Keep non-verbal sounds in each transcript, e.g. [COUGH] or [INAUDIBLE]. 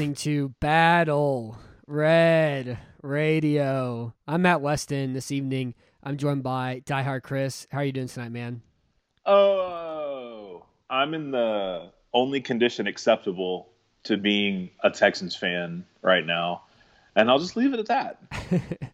listening to Battle Red Radio. I'm Matt Weston. This evening, I'm joined by Diehard Chris. How are you doing tonight, man? Oh, I'm in the only condition acceptable to being a Texans fan right now, and I'll just leave it at that.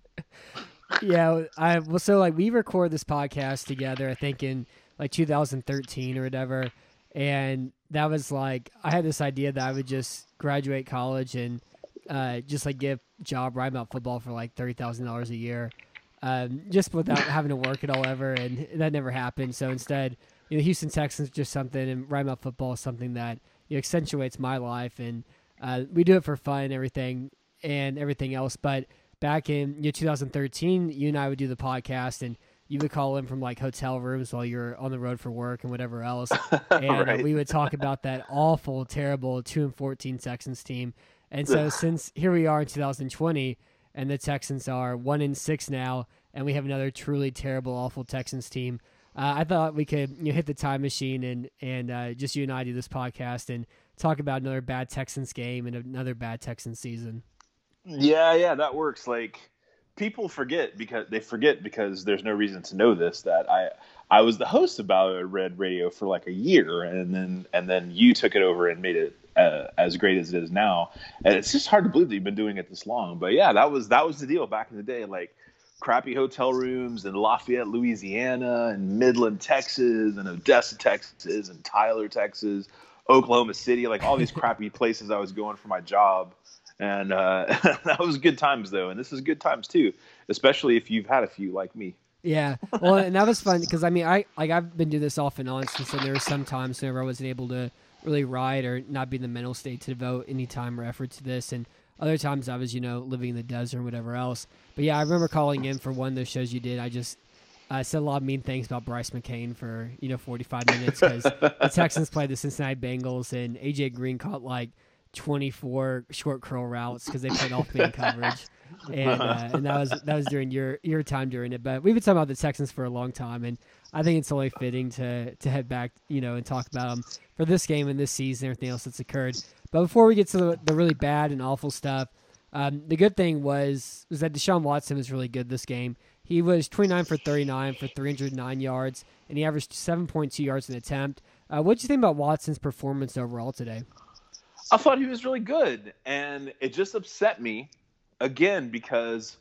[LAUGHS] yeah, I well, so like we record this podcast together. I think in like 2013 or whatever, and that was like I had this idea that I would just graduate college and uh, just like a job writing about football for like thirty thousand dollars a year, um, just without having to work at all ever, and that never happened. So instead, you know, Houston Texans just something, and writing about football is something that you know, accentuates my life, and uh, we do it for fun and everything and everything else. But back in you know, 2013, you and I would do the podcast and you would call in from like hotel rooms while you're on the road for work and whatever else, [LAUGHS] and uh, Right. we would talk about that awful, terrible two and fourteen Texans team. And so since here we are in 2020, and the Texans are one in six now, and we have another truly terrible, awful Texans team. Uh, I thought we could you know, hit the time machine and and uh, just you and I do this podcast and talk about another bad Texans game and another bad Texans season. Yeah, yeah, that works. Like people forget because they forget because there's no reason to know this that I I was the host of Battle Red Radio for like a year, and then and then you took it over and made it uh, as great as it is now. And it's just hard to believe that you've been doing it this long. But yeah, that was that was the deal back in the day. Like crappy hotel rooms in Lafayette, Louisiana, and Midland, Texas, and Odessa, Texas, and Tyler, Texas, Oklahoma City, like all these [LAUGHS] crappy places I was going for my job. And uh, [LAUGHS] that was good times though, and this is good times too, especially if you've had a few like me. Yeah, well, and that was fun because I mean, I like I've been doing this off and on since then. There were some times whenever I wasn't able to really ride or not be in the mental state to devote any time or effort to this, and other times I was, you know, living in the desert or whatever else. But yeah, I remember calling in for one of those shows you did. I just uh, said a lot of mean things about Brice McCain for you know 45 minutes because the [LAUGHS] Texans played the Cincinnati Bengals and AJ Green caught like 24 short curl routes because they played off man [LAUGHS] coverage, and uh, [LAUGHS] and that was that was during your your time during it. But we've been talking about the Texans for a long time, and I think it's only fitting to to head back, you know, and talk about them for this game and this season, and everything else that's occurred. But before we get to the, the really bad and awful stuff, um, the good thing was was that Deshaun Watson was really good this game. He was 29 for 39 for 309 yards, and he averaged 7.2 yards an attempt. Uh, what do you think about Watson's performance overall today? I thought he was really good, and it just upset me again because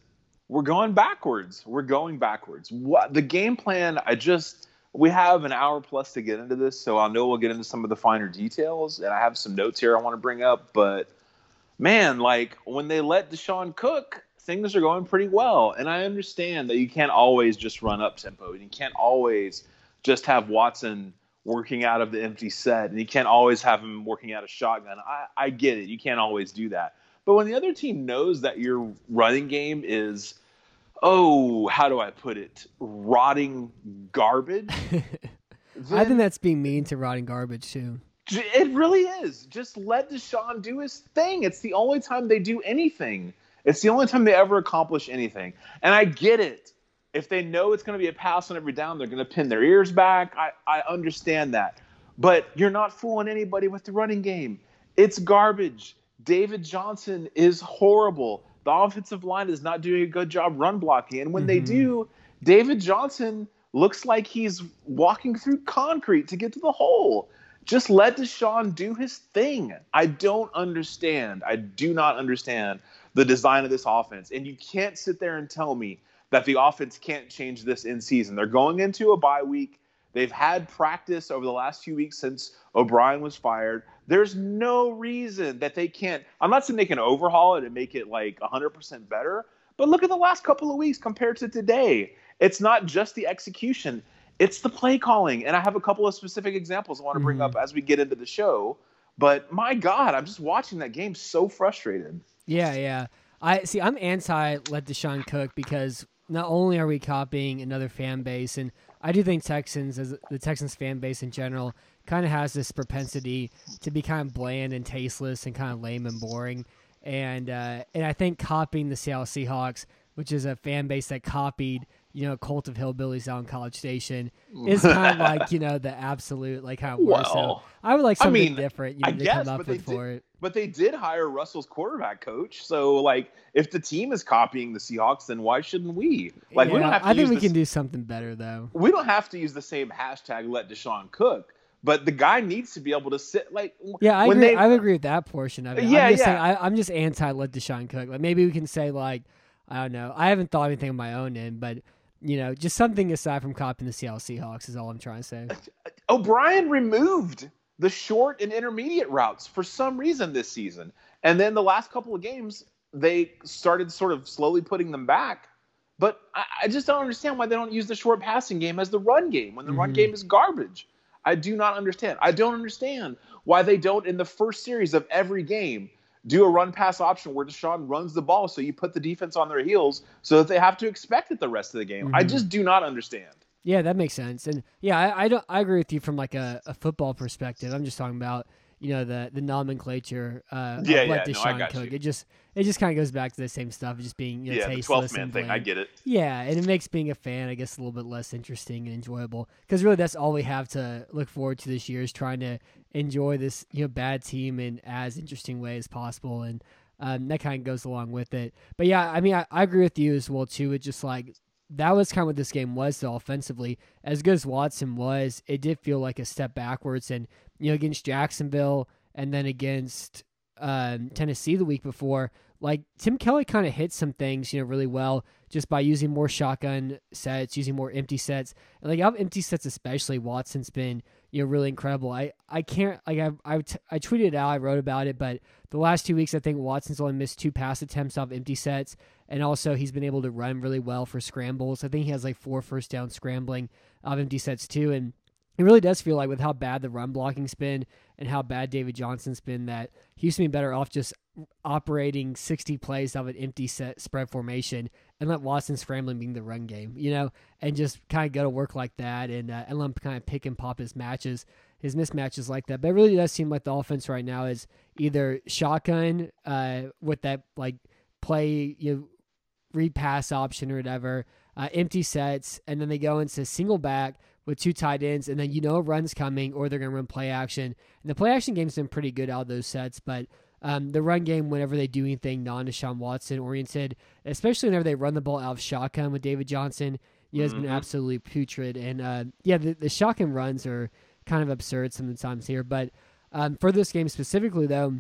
we're going backwards. We're going backwards. What the game plan? I just we have an hour plus to get into this, so I know we'll get into some of the finer details, and I have some notes here I want to bring up. But man, like when they let Deshaun cook, things are going pretty well, and I understand that you can't always just run up tempo, and you can't always just have Watson working out of the empty set, and you can't always have him working out a shotgun. I, I get it. You can't always do that. But when the other team knows that your running game is, oh, how do I put it, rotting garbage, [LAUGHS] I think that's being mean to rotting garbage too. it really is. Just let Deshaun do his thing. It's the only time they do anything. It's the only time they ever accomplish anything. And I get it. If they know it's going to be a pass on every down, they're going to pin their ears back. I, I understand that. But you're not fooling anybody with the running game. It's garbage. David Johnson is horrible. The offensive line is not doing a good job run blocking. And when they mm-hmm. do, David Johnson looks like he's walking through concrete to get to the hole. Just let Deshaun do his thing. I don't understand. I do not understand the design of this offense. And you can't sit there and tell me that the offense can't change this in season. They're going into a bye week. They've had practice over the last few weeks since O'Brien was fired. There's no reason that they can't. I'm not saying they can overhaul it and make it like 100% better, but look at the last couple of weeks compared to today. It's not just the execution, it's the play calling. And I have a couple of specific examples I want to bring Mhm. up as we get into the show. But my God, I'm just watching that game so frustrated. Yeah, yeah. I see. I'm anti let Deshaun cook because not only are we copying another fan base, and I do think Texans, as the Texans fan base in general, kind of has this propensity to be kind of bland and tasteless and kind of lame and boring. And uh, and I think copying the Seattle Seahawks, which is a fan base that copied you know, cult of hillbillies out in College Station is kind of like you [LAUGHS] know the absolute like how of. Well, so I would like something I mean, different. You know, I to guess, come up with for did, it. but they did hire Russell's quarterback coach. So like, if the team is copying the Seahawks, then why shouldn't we? Like, we don't have to I think we the can do something better though. we don't have to use the same hashtag let Deshaun cook, but the guy needs to be able to sit like Yeah, I agree. they- I agree with that portion of it. Yeah, I'm just yeah. saying, I, I'm just anti let Deshaun cook. Like maybe we can say like I don't know. I haven't thought anything on my own end, but you know, just something aside from copying the Seattle Seahawks is all I'm trying to say. O'Brien removed the short and intermediate routes for some reason this season. And then the last couple of games, they started sort of slowly putting them back. But I, I just don't understand why they don't use the short passing game as the run game when the run Mhm. game is garbage. I do not understand. I don't understand why they don't, in the first series of every game, do a run pass option where Deshaun runs the ball so you put the defense on their heels so that they have to expect it the rest of the game. I Mhm. just do not understand. Yeah, that makes sense. And yeah, I, I don't I agree with you from like a, a football perspective. I'm just talking about you know the the nomenclature. Uh, of Yeah, what yeah, no, Deshaun got cook. you. It just it just kind of goes back to the same stuff, just being you know, yeah, the tasteless 12th man and thing. I get it. Yeah, and it makes being a fan, I guess, a little bit less interesting and enjoyable. Because really, that's all we have to look forward to this year is trying to enjoy this you know bad team in as interesting way as possible, and um, that kind of goes along with it. But yeah, I mean, I, I agree with you as well too. It just like that was kind of what this game was though offensively. As good as Watson was, it did feel like a step backwards, and you know against Jacksonville and then against um, Tennessee the week before, like Tim Kelly kind of hit some things, you know, really well just by using more shotgun sets, using more empty sets, and like out of empty sets especially, Watson's been you know really incredible. I I can't like I I, t- I tweeted it out, I wrote about it, but the last two weeks I think Watson's only missed two pass attempts off empty sets, and also he's been able to run really well for scrambles. I think he has like four first down scrambling off empty sets too, and it really does feel like with how bad the run blocking's been and how bad David Johnson's been that Houston be better off just operating 60 plays of an empty set spread formation and let Watson scrambling being the run game, you know, and just kind of go to work like that and, uh, and let him kind of pick and pop his matches, his mismatches like that. But it really does seem like the offense right now is either shotgun uh, with that like play, you know, repass option or whatever, uh, empty sets, and then they go into single back with two tight ends, and then you know a run's coming or they're going to run play action. And the play action game's been pretty good out of those sets, but um, the run game, whenever they do anything non Deshaun Watson oriented, especially whenever they run the ball out of shotgun with David Johnson, know, has been Mhm. absolutely putrid. And uh, yeah, the, the shotgun runs are kind of absurd sometimes here. But um, for this game specifically, though,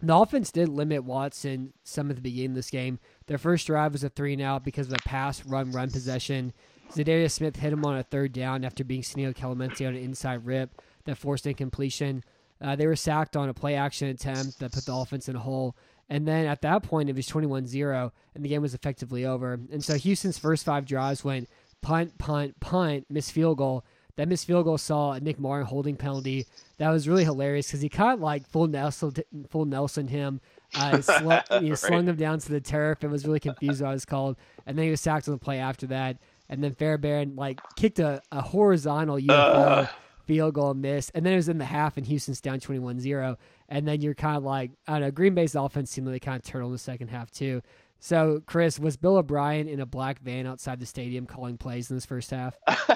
the offense did limit Watson some at the beginning of this game. Their first drive was a three and out because of a pass run run possession. Za'Darius Smith hit him on a third down after being Senio Kelemete on an inside rip that forced incompletion. Uh, they were sacked on a play action attempt that put the offense in a hole. And then at that point, it was 21 0, and the game was effectively over. And so Houston's first five drives went punt, punt, punt, miss field goal. That missed field goal saw a Nick Martin holding penalty. That was really hilarious because he kind of like full Nelson, full Nelson him, uh, sl- [LAUGHS] he Right. slung him down to the turf and was really confused what it was called. And then he was sacked on the play after that. And then Fairbairn like kicked a, a horizontal UFO Ugh. Field goal missed. And then it was in the half and Houston's down 21-0. And then you're kind of like, I don't know, Green Bay's offense seemed like they kind of turned on the second half too. So, Chris, was Bill O'Brien in a black van outside the stadium calling plays in this first half? [LAUGHS]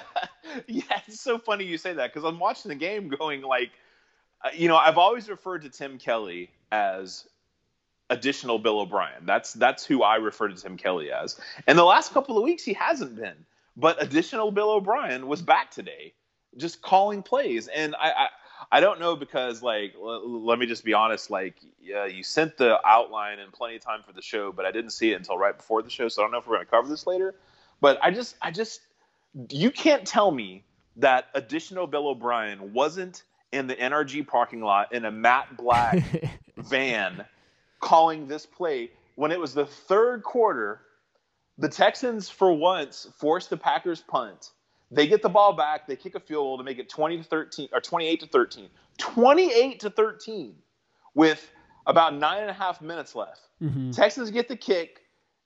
yeah, it's so funny you say that because I'm watching the game going like, uh, you know, I've always referred to Tim Kelly as additional Bill O'Brien. That's that's who I refer to Tim Kelly as. And the last couple of weeks he hasn't been, but additional Bill O'Brien was back today, just calling plays. And I I, I don't know because like l- let me just be honest, like yeah, you sent the outline and plenty of time for the show, but I didn't see it until right before the show, so I don't know if we're going to cover this later. But I just I just you can't tell me that additional Bill O'Brien wasn't in the NRG parking lot in a matte black [LAUGHS] van calling this play when it was the third quarter. The Texans, for once, forced the Packers punt. They get the ball back. They kick a field goal to make it 20 to 13 or 28 to 13. 28 to 13 with about nine and a half minutes left. Mhm. Texans get the kick,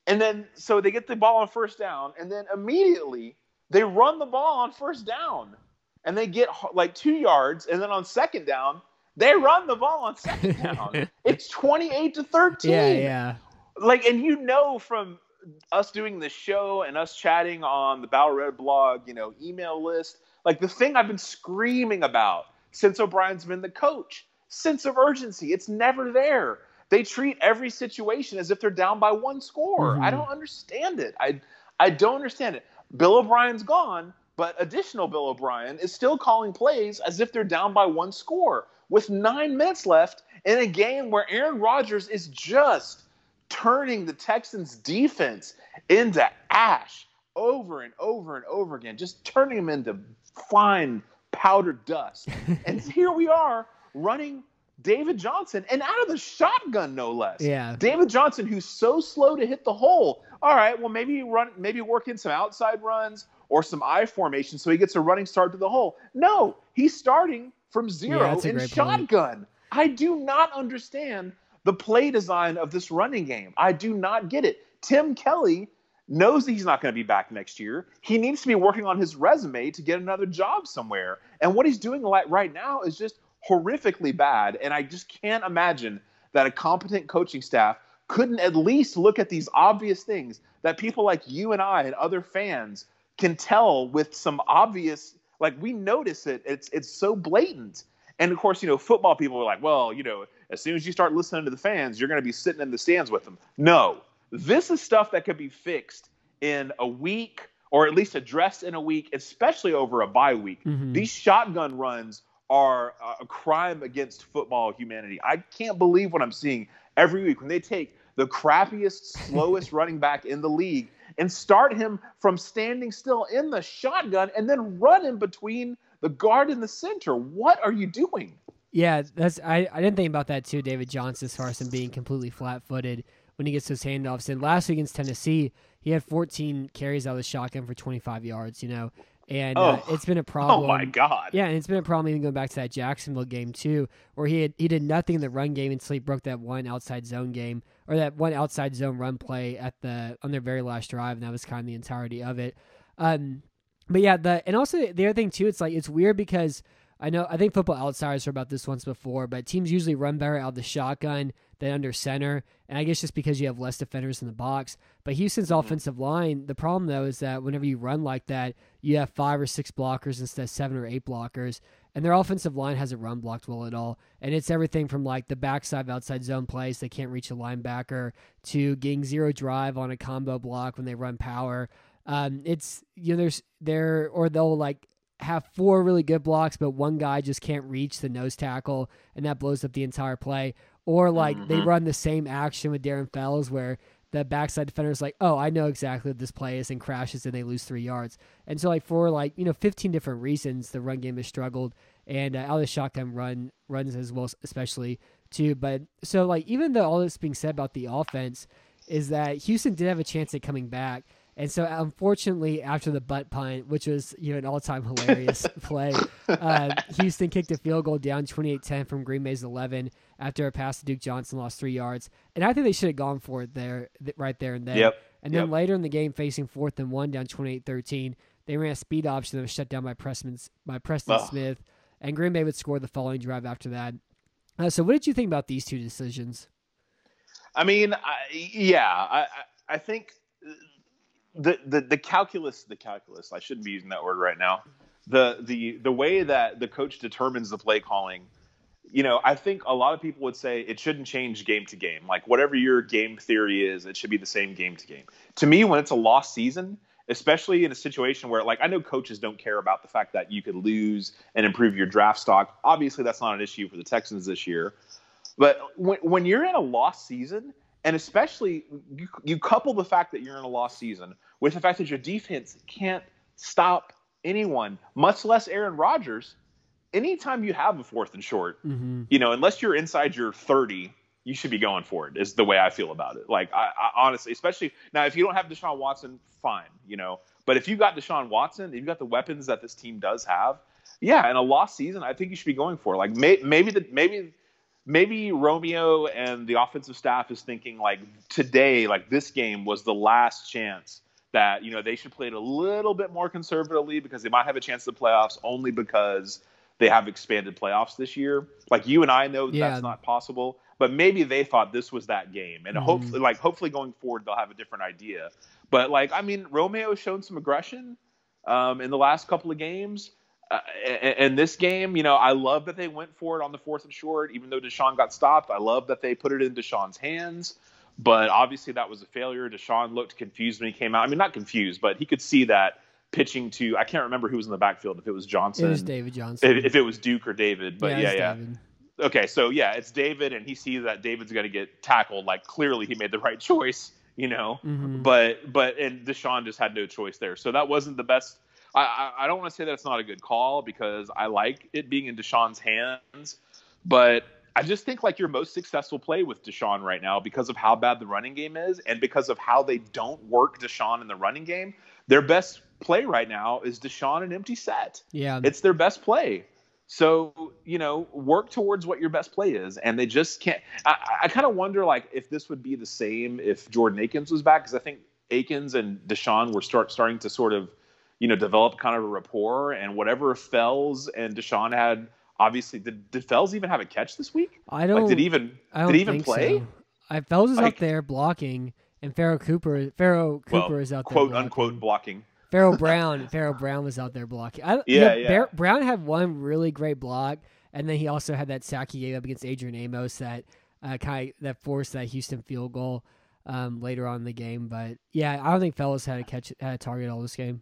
and then so they get the ball on first down, and then immediately they run the ball on first down, and they get like two yards, and then on second down they run the ball on second [LAUGHS] down. it's twenty eight to thirteen. Yeah, yeah. Like, and you know from us doing the show and us chatting on the Battle Red blog, you know, email list, like the thing I've been screaming about since O'Brien's been the coach, sense of urgency. It's never there. They treat every situation as if they're down by one score. Mhm. I don't understand it. I I don't understand it. Bill O'Brien's gone, but additional Bill O'Brien is still calling plays as if they're down by one score with nine minutes left in a game where Aaron Rodgers is just turning the Texans defense into ash over and over and over again, just turning them into fine powdered dust. [LAUGHS] and here we are running David Johnson and out of the shotgun, no less. Yeah. David Johnson, who's so slow to hit the hole. All right, well maybe run, maybe work in some outside runs or some I formation so he gets a running start to the hole. No, he's starting from zero a in great point. shotgun. I do not understand the play design of this running game. I do not get it. Tim Kelly knows that he's not going to be back next year. He needs to be working on his resume to get another job somewhere. And what he's doing right now is just horrifically bad. And I just can't imagine that a competent coaching staff couldn't at least look at these obvious things that people like you and I and other fans can tell with some obvious like we notice it it's it's so blatant and of course you know football people are like well you know as soon as you start listening to the fans you're going to be sitting in the stands with them. No. This is stuff that could be fixed in a week or at least addressed in a week especially over a bye week. Mhm. these shotgun runs are a crime against football humanity. I can't believe what i'm seeing every week. When they take the crappiest [LAUGHS] slowest running back in the league and start him from standing still in the shotgun and then run in between the guard in the center. What are you doing? Yeah, that's I, I didn't think about that too, David Johnson, as far as him being completely flat footed when he gets those handoffs. And last week against Tennessee, he had 14 carries out of the shotgun for 25 yards, you know. And uh, Oh. it's been a problem. [LAUGHS] Oh my God. Yeah, and it's been a problem even going back to that Jacksonville game too, where he had, he did nothing in the run game until he broke that one outside zone game or that one outside zone run play at the on their very last drive, and that was kind of the entirety of it. Um, but yeah, the and also the other thing too, it's like it's weird because I know I think Football Outsiders heard about this once before, but teams usually run better out of the shotgun than under center, and I guess just because you have less defenders in the box. But Houston's mm-hmm. offensive line, the problem though is that whenever you run like that, you have five or six blockers instead of seven or eight blockers, and their offensive line hasn't run blocked well at all. And it's everything from like the backside of outside zone plays they can't reach a linebacker to getting zero drive on a combo block when they run power. Um, it's you know there's there or they'll like have four really good blocks, but one guy just can't reach the nose tackle, and that blows up the entire play. Or like they Mhm. run the same action with Darren Fells where the backside defender is like, oh, I know exactly what this play is, and crashes, and they lose three yards. And so like for like you know 15 different reasons, the run game has struggled, and uh, out of the shotgun run runs as well, especially too. But so like even though all this being said about the offense is that Houston did have a chance at coming back. And so, unfortunately, after the butt punt, which was you know an all-time hilarious [LAUGHS] play, uh, Houston kicked a field goal down 28-10 from Green Bay's 11 after a pass to Duke Johnson lost three yards. And I think they should have gone for it there, th- right there and then. Yep. And then Yep. later in the game, facing fourth and one down 28-13, they ran a speed option that was shut down by Preston, by Preston Ugh. Smith, and Green Bay would score the following drive after that. Uh, so, what did you think about these two decisions? I mean, I, yeah, I, I- I think the, the calculus, the calculus. I shouldn't be using that word right now. The the the way that the coach determines the play calling. You know, I think a lot of people would say it shouldn't change game to game. Like whatever your game theory is, it should be the same game to game. To me, when it's a lost season, especially in a situation where, like, I know coaches don't care about the fact that you could lose and improve your draft stock. Obviously, that's not an issue for the Texans this year. But when, when you're in a lost season, and especially you, you couple the fact that you're in a lost season with the fact that your defense can't stop anyone, much less Aaron Rodgers. Anytime you have a fourth and short, Mm-hmm. you know, unless you're inside your 30, you should be going for it. Is the way I feel about it. Like, I, I honestly, especially now, if you don't have Deshaun Watson, fine, you know. But if you got Deshaun Watson, if you got the weapons that this team does have, yeah, in a lost season, I think you should be going for it. Like, may, maybe the maybe maybe Romeo and the offensive staff is thinking like today, like this game was the last chance that you know they should play it a little bit more conservatively because they might have a chance to the playoffs only because they have expanded playoffs this year. Like you and I know that Yeah. that's not possible, but maybe they thought this was that game, and Mhm. hopefully, like hopefully going forward they'll have a different idea. But like I mean, Romeo has shown some aggression um, in the last couple of games. Uh, and, and this game, you know, I love that they went for it on the fourth and short, even though Deshaun got stopped. I love that they put it in Deshaun's hands, but obviously that was a failure. Deshaun looked confused when he came out. I mean, not confused, but he could see that pitching to I can't remember who was in the backfield if it was Johnson, It was David Johnson. if, if it was Duke or David. But it yeah, yeah. Okay, so yeah, it's David, and he sees that David's going to get tackled. Like clearly, he made the right [LAUGHS] choice, you know. Mhm. But but and Deshaun just had no choice there. So that wasn't the best. I I, don't want to say that it's not a good call because I like it being in Deshaun's hands, but I just think like your most successful play with Deshaun right now because of how bad the running game is and because of how they don't work Deshaun in the running game. Their best play right now is Deshaun an empty set Yeah. it's their best play. So you know, work towards what your best play is, and they just can't. I, I kind of wonder, like, if this would be the same if Jordan Akins was back, because I think Akins and Deshaun were start starting to sort of, you know, develop kind of a rapport, and whatever Fells and Deshaun had. Obviously, did, did Fells even have a catch this week? I don't. Like, did he even I don't did he even play? So. I Fells is Like- out there blocking, and Pharaoh Cooper. Pharaoh Cooper Well, is out there. quote blocking. unquote blocking. Pharaoh [LAUGHS] Brown. Pharaoh Brown was out there blocking. I, Yeah, know, yeah. Brown had one really great block, and then he also had that sack he gave up against Adrian Amos that uh, kind of that forced that Houston field goal um, later on in the game. But yeah, I don't think Fells had a catch had a target all this game.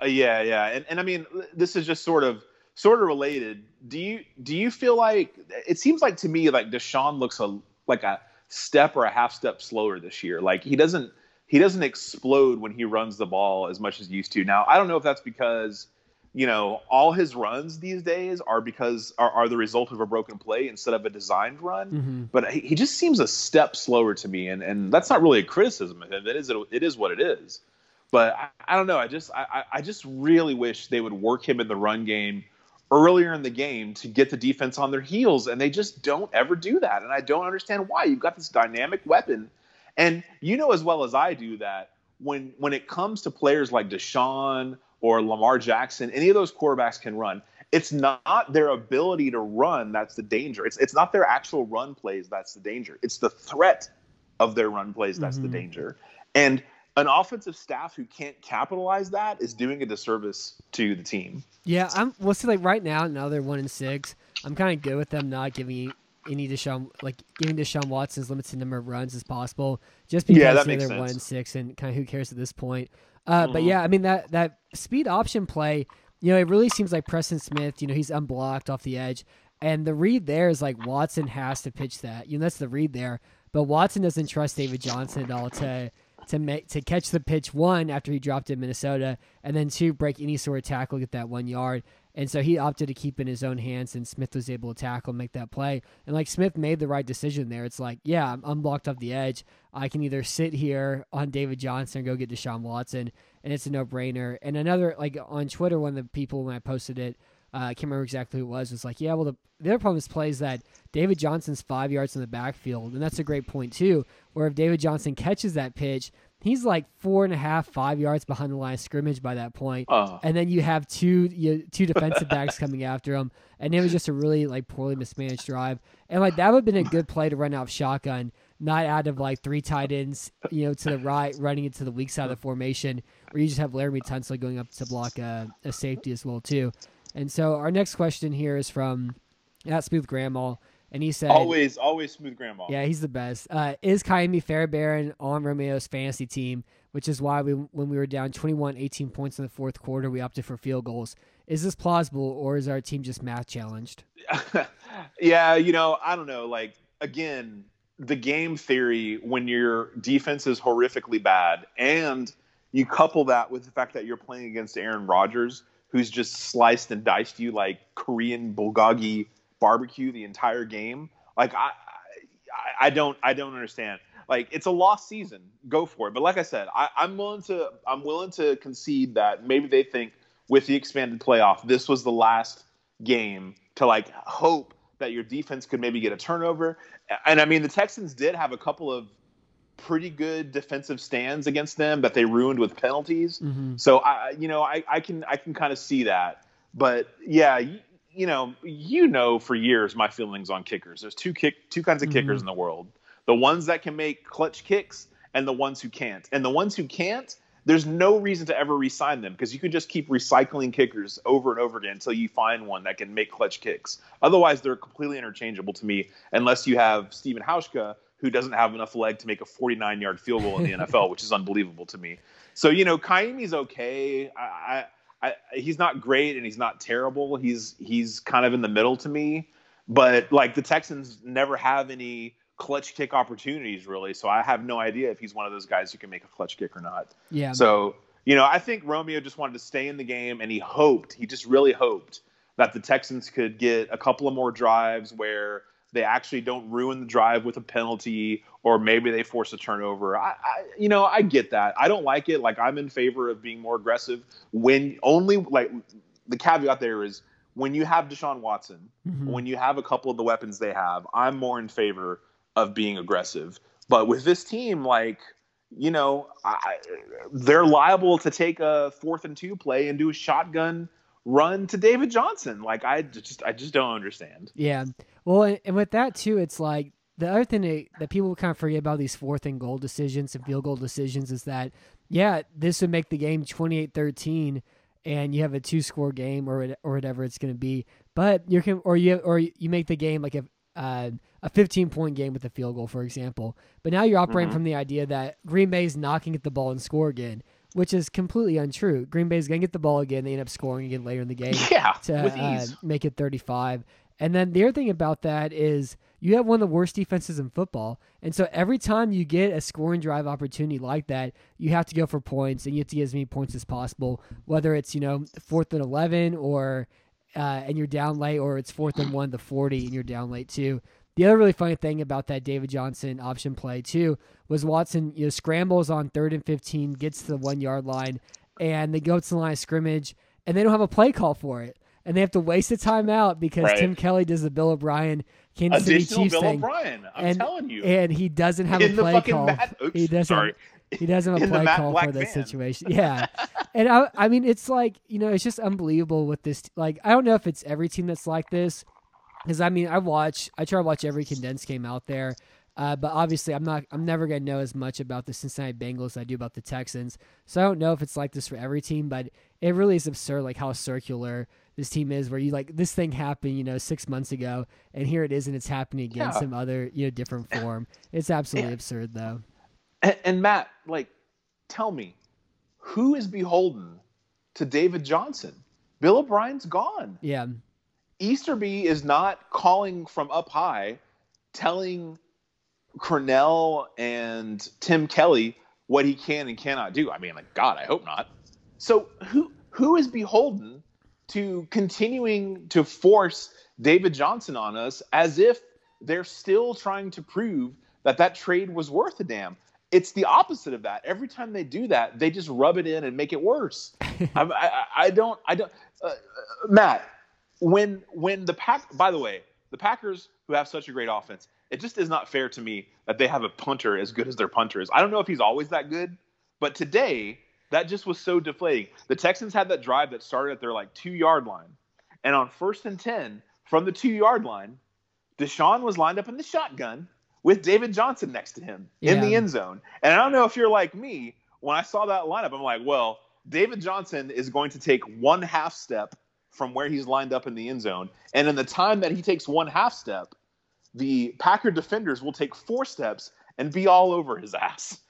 Uh, yeah, yeah, and and I mean, this is just sort of sort of related. Do you do you feel like it seems like to me like Deshaun looks a like a step or a half step slower this year? Like he doesn't he doesn't explode when he runs the ball as much as he used to. Now I don't know if that's because you know all his runs these days are because are, are the result of a broken play instead of a designed run. hmm But he, he just seems a step slower to me, and, and that's not really a criticism of him. It is it is what it is. But I, I don't know. I just I, I- just really wish they would work him in the run game earlier in the game to get the defense on their heels, and they just don't ever do that. And I don't understand why. You've got this dynamic weapon, and you know as well as I do that when when it comes to players like Deshaun or Lamar Jackson, any of those quarterbacks can run. It's not their ability to run that's the danger. It's it's not their actual run plays that's the danger. It's the threat of their run plays that's the Mhm. danger. And an offensive staff who can't capitalize that is doing a disservice to the team. Yeah, I'm. We'll see. Like right now, now they're one and six. I'm kind of good with them not giving any Deshaun, like giving Deshaun Watson as limited number of runs as possible, just because Yeah, that makes they're one and six, and kind of who cares at this point. Uh, But Mhm. yeah, I mean that that speed option play, you know, it really seems like Preston Smith. You know, he's unblocked off the edge, and the read there is like Watson has to pitch that. You know, that's the read there. But Watson doesn't trust David Johnson at all to to make to catch the pitch one after he dropped in Minnesota, and then two break any sort of tackle, get that one yard. And so he opted to keep in his own hands, and Smith was able to tackle make that play. And like Smith made the right decision there. It's like, yeah, I'm unblocked off the edge. I can either sit here on David Johnson or go get Deshaun Watson, and it's a no brainer. And another like on Twitter, one of the people when I posted it, uh, I can't remember exactly who it was, was like, yeah, well the the other problem is plays that David Johnson's five yards in the backfield, and that's a great point too. Where if David Johnson catches that pitch, he's like four and a half, five yards behind the line of scrimmage by that point. Uh, And then you have two you, two defensive backs coming after him, and it was just a really like poorly mismanaged drive. And like that would have been a good play to run out of shotgun, not out of like three tight ends, you know, to the right, running into the weak side of the formation, where you just have Laremy Tunsil going up to block a, a safety as well too. And so our next question here is from at Smooth Grandma, and he said, always, always smooth grandma. yeah, he's the best. Uh, is Kaimi Fairbairn on Romeo's fantasy team, which is why we, when we were down 21, 18 points in the fourth quarter, we opted for field goals. Is this plausible, or is our team just math challenged? [LAUGHS] yeah, you know, I don't know. Like again, the game theory when your defense is horrifically bad, and you couple that with the fact that you're playing against Aaron Rodgers, who's just sliced and diced you like Korean bulgogi barbecue the entire game. Like I, I, I don't, I don't understand. Like it's a lost season. Go for it. But like I said, I, I'm willing to, I'm willing to concede that maybe they think with the expanded playoff, this was the last game to like hope that your defense could maybe get a turnover. And I mean, the Texans did have a couple of pretty good defensive stands against them that they ruined with penalties. Mm-hmm. So I, you know, I, I can I can kind of see that. But yeah, you, you know, you know, for years my feelings on kickers. There's two kick two kinds of kickers Mhm. in the world: the ones that can make clutch kicks and the ones who can't. And the ones who can't, there's no reason to ever re-sign them because you can just keep recycling kickers over and over again until you find one that can make clutch kicks. Otherwise, they're completely interchangeable to me, unless you have Steven Hauschka, who doesn't have enough leg to make a 49-yard field goal in the [LAUGHS] NFL, which is unbelievable to me. So you know, Kaimi's okay. I, I, I, he's not great and he's not terrible. He's he's kind of in the middle to me. But like the Texans never have any clutch kick opportunities really, so I have no idea if he's one of those guys who can make a clutch kick or not. Yeah. So, you know, I think Romeo just wanted to stay in the game and he hoped, he just really hoped that the Texans could get a couple of more drives where they actually don't ruin the drive with a penalty or maybe they force a turnover. I, I you know, I get that. I don't like it. Like I'm in favor of being more aggressive when only like the caveat there is when you have Deshaun Watson, Mhm. when you have a couple of the weapons they have, I'm more in favor of being aggressive. But with this team, like, you know, I, they're liable to take a fourth and two play and do a shotgun run to David Johnson. Like, I just, I just don't understand. Yeah. Well, and, with that too, it's like the other thing that, that people kind of forget about these fourth and goal decisions and field goal decisions is that, yeah, this would make the game 28 13 and you have a two score game or or whatever it's going to be. But you can, or you, or you make the game like a, uh, a 15 point game with a field goal, for example. But now you're operating Mhm. from the idea that Green Bay is knocking get the ball and score again, which is completely untrue. Green Bay's going to get the ball again. They end up scoring again later in the game Yeah, to with uh, ease. make it 35. And then the other thing about that is you have one of the worst defenses in football. And so every time you get a scoring drive opportunity like that, you have to go for points and you have to get as many points as possible, whether it's, you know, fourth and 11 or, uh, and you're down late or it's fourth and one the 40 and you're down late too. The other really funny thing about that David Johnson option play too was Watson, you know, scrambles on third and 15, gets to the one yard line, and they go to the line of scrimmage, and they don't have a play call for it. And they have to waste a timeout because Right. Tim Kelly does the Bill O'Brien Kansas City Chiefs Bill thing, O'Brien. I'm and, telling you. and he doesn't have in a play call. Matt, oops, he doesn't. sorry. He doesn't have a play call Black for this van. situation. Yeah, and I, I mean, it's like you know, it's just unbelievable with this. Like, I don't know if it's every team that's like this, because I mean, I watch, I try to watch every condensed game out there, uh, but obviously, I'm not, I'm never gonna know as much about the Cincinnati Bengals as I do about the Texans. So I don't know if it's like this for every team, but it really is absurd, like how circular this team is. Where you like this thing happened, you know, six months ago, and here it is, and it's happening again, Yeah. some other, you know, different form. It's absolutely Yeah. absurd, though. And, and Matt, like, tell me, who is beholden to David Johnson? Bill O'Brien's gone. Yeah. Easterby is not calling from up high, telling Crennel and Tim Kelly what he can and cannot do. I mean, like God, I hope not. So who who is beholden to continuing to force David Johnson on us as if they're still trying to prove that that trade was worth a damn? It's the opposite of that. Every time they do that, they just rub it in and make it worse. [LAUGHS] I, I, I don't. I don't. Uh, uh, Matt, when when the pack. By the way, the Packers who have such a great offense, it just is not fair to me that they have a punter as good as their punter is. I don't know if he's always that good, but today that just was so deflating. The Texans had that drive that started at their like two yard line, and on first and ten from the two yard line, Deshaun was lined up in the shotgun with David Johnson next to him in the end zone. And I don't know if you're like me. When I saw that lineup, I'm like, well, David Johnson is going to take one half step from where he's lined up in the end zone. And in the time that he takes one half step, the Packer defenders will take four steps and be all over his ass. [LAUGHS]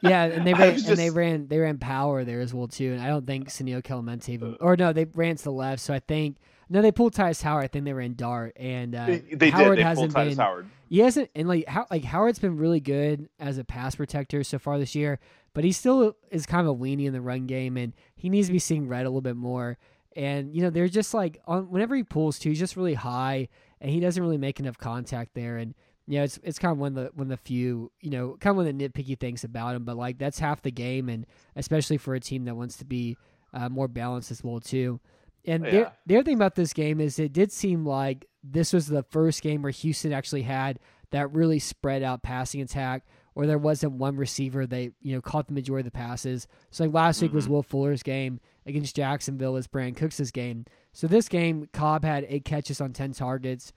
Yeah, and they ran was and they ran they ran power there as well too. And I don't think Senio Kelemete even or no, they ran to the left. So I think no, they pulled Tytus Howard. I think they ran dart and uh, They, they Howard did. They hasn't pulled Tytus been. Howard. He hasn't and like how like Howard's been really good as a pass protector so far this year, but he still is kind of a weenie in the run game, and he needs to be seeing red a little bit more. And you know they're just like on whenever he pulls too, he's just really high, and he doesn't really make enough contact there. And you know it's it's kind of one of the one of the few you know kind of one of the nitpicky things about him, but like that's half the game, and especially for a team that wants to be uh, more balanced as well too. And Yeah. the, the other thing about this game is it did seem like this was the first game where Houston actually had that really spread out passing attack, where there wasn't one receiver they you know caught the majority of the passes. So like last week was Mm-hmm. Will Fuller's game against Jacksonville was Brandin Cooks' game. So this game, Cobb had eight catches on ten targets.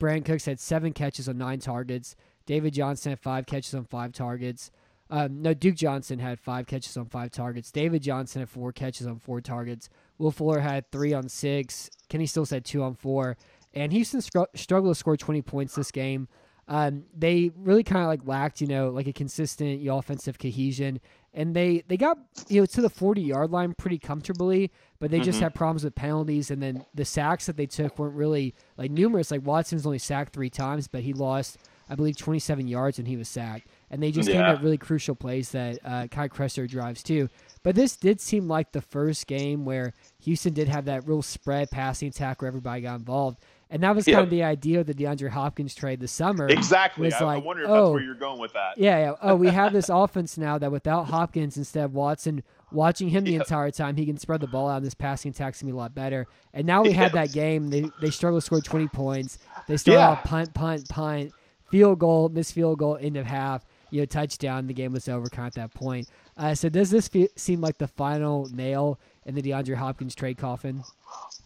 Brandin Cooks had seven catches on nine targets. David Johnson had five catches on five targets. Um, no, Duke Johnson had five catches on five targets. David Johnson had four catches on four targets. Will Fuller had three on six. Kenny Stills had two on four. And Houston str- struggled to score 20 points this game. Um, they really kind of like lacked, you know, like a consistent you know, offensive cohesion, and they they got you know to the 40 yard line pretty comfortably, but they just had problems with penalties, and then the sacks that they took weren't really like numerous. Like Watson's only sacked three times, but he lost I believe 27 yards when he was sacked, and they just came Yeah. at really crucial plays that uh, crushed their drives too. But this did seem like the first game where Houston did have that real spread passing attack where everybody got involved. And that was kind Yep. of the idea of the DeAndre Hopkins trade this summer. Exactly. was I, like, I wonder if oh, that's where you're going with that. Yeah, yeah. Oh, we have this [LAUGHS] offense now that without Hopkins instead of Watson watching him the Yep. entire time, he can spread the ball out and this passing attack's gonna be a lot better. And now we had that game. They they struggled to score twenty points. They started Yeah. out punt, punt, punt, field goal, missed field goal, end of half, you know, touchdown. The game was over kind of at that point. Uh, so does this fe- seem like the final nail in the DeAndre Hopkins trade coffin?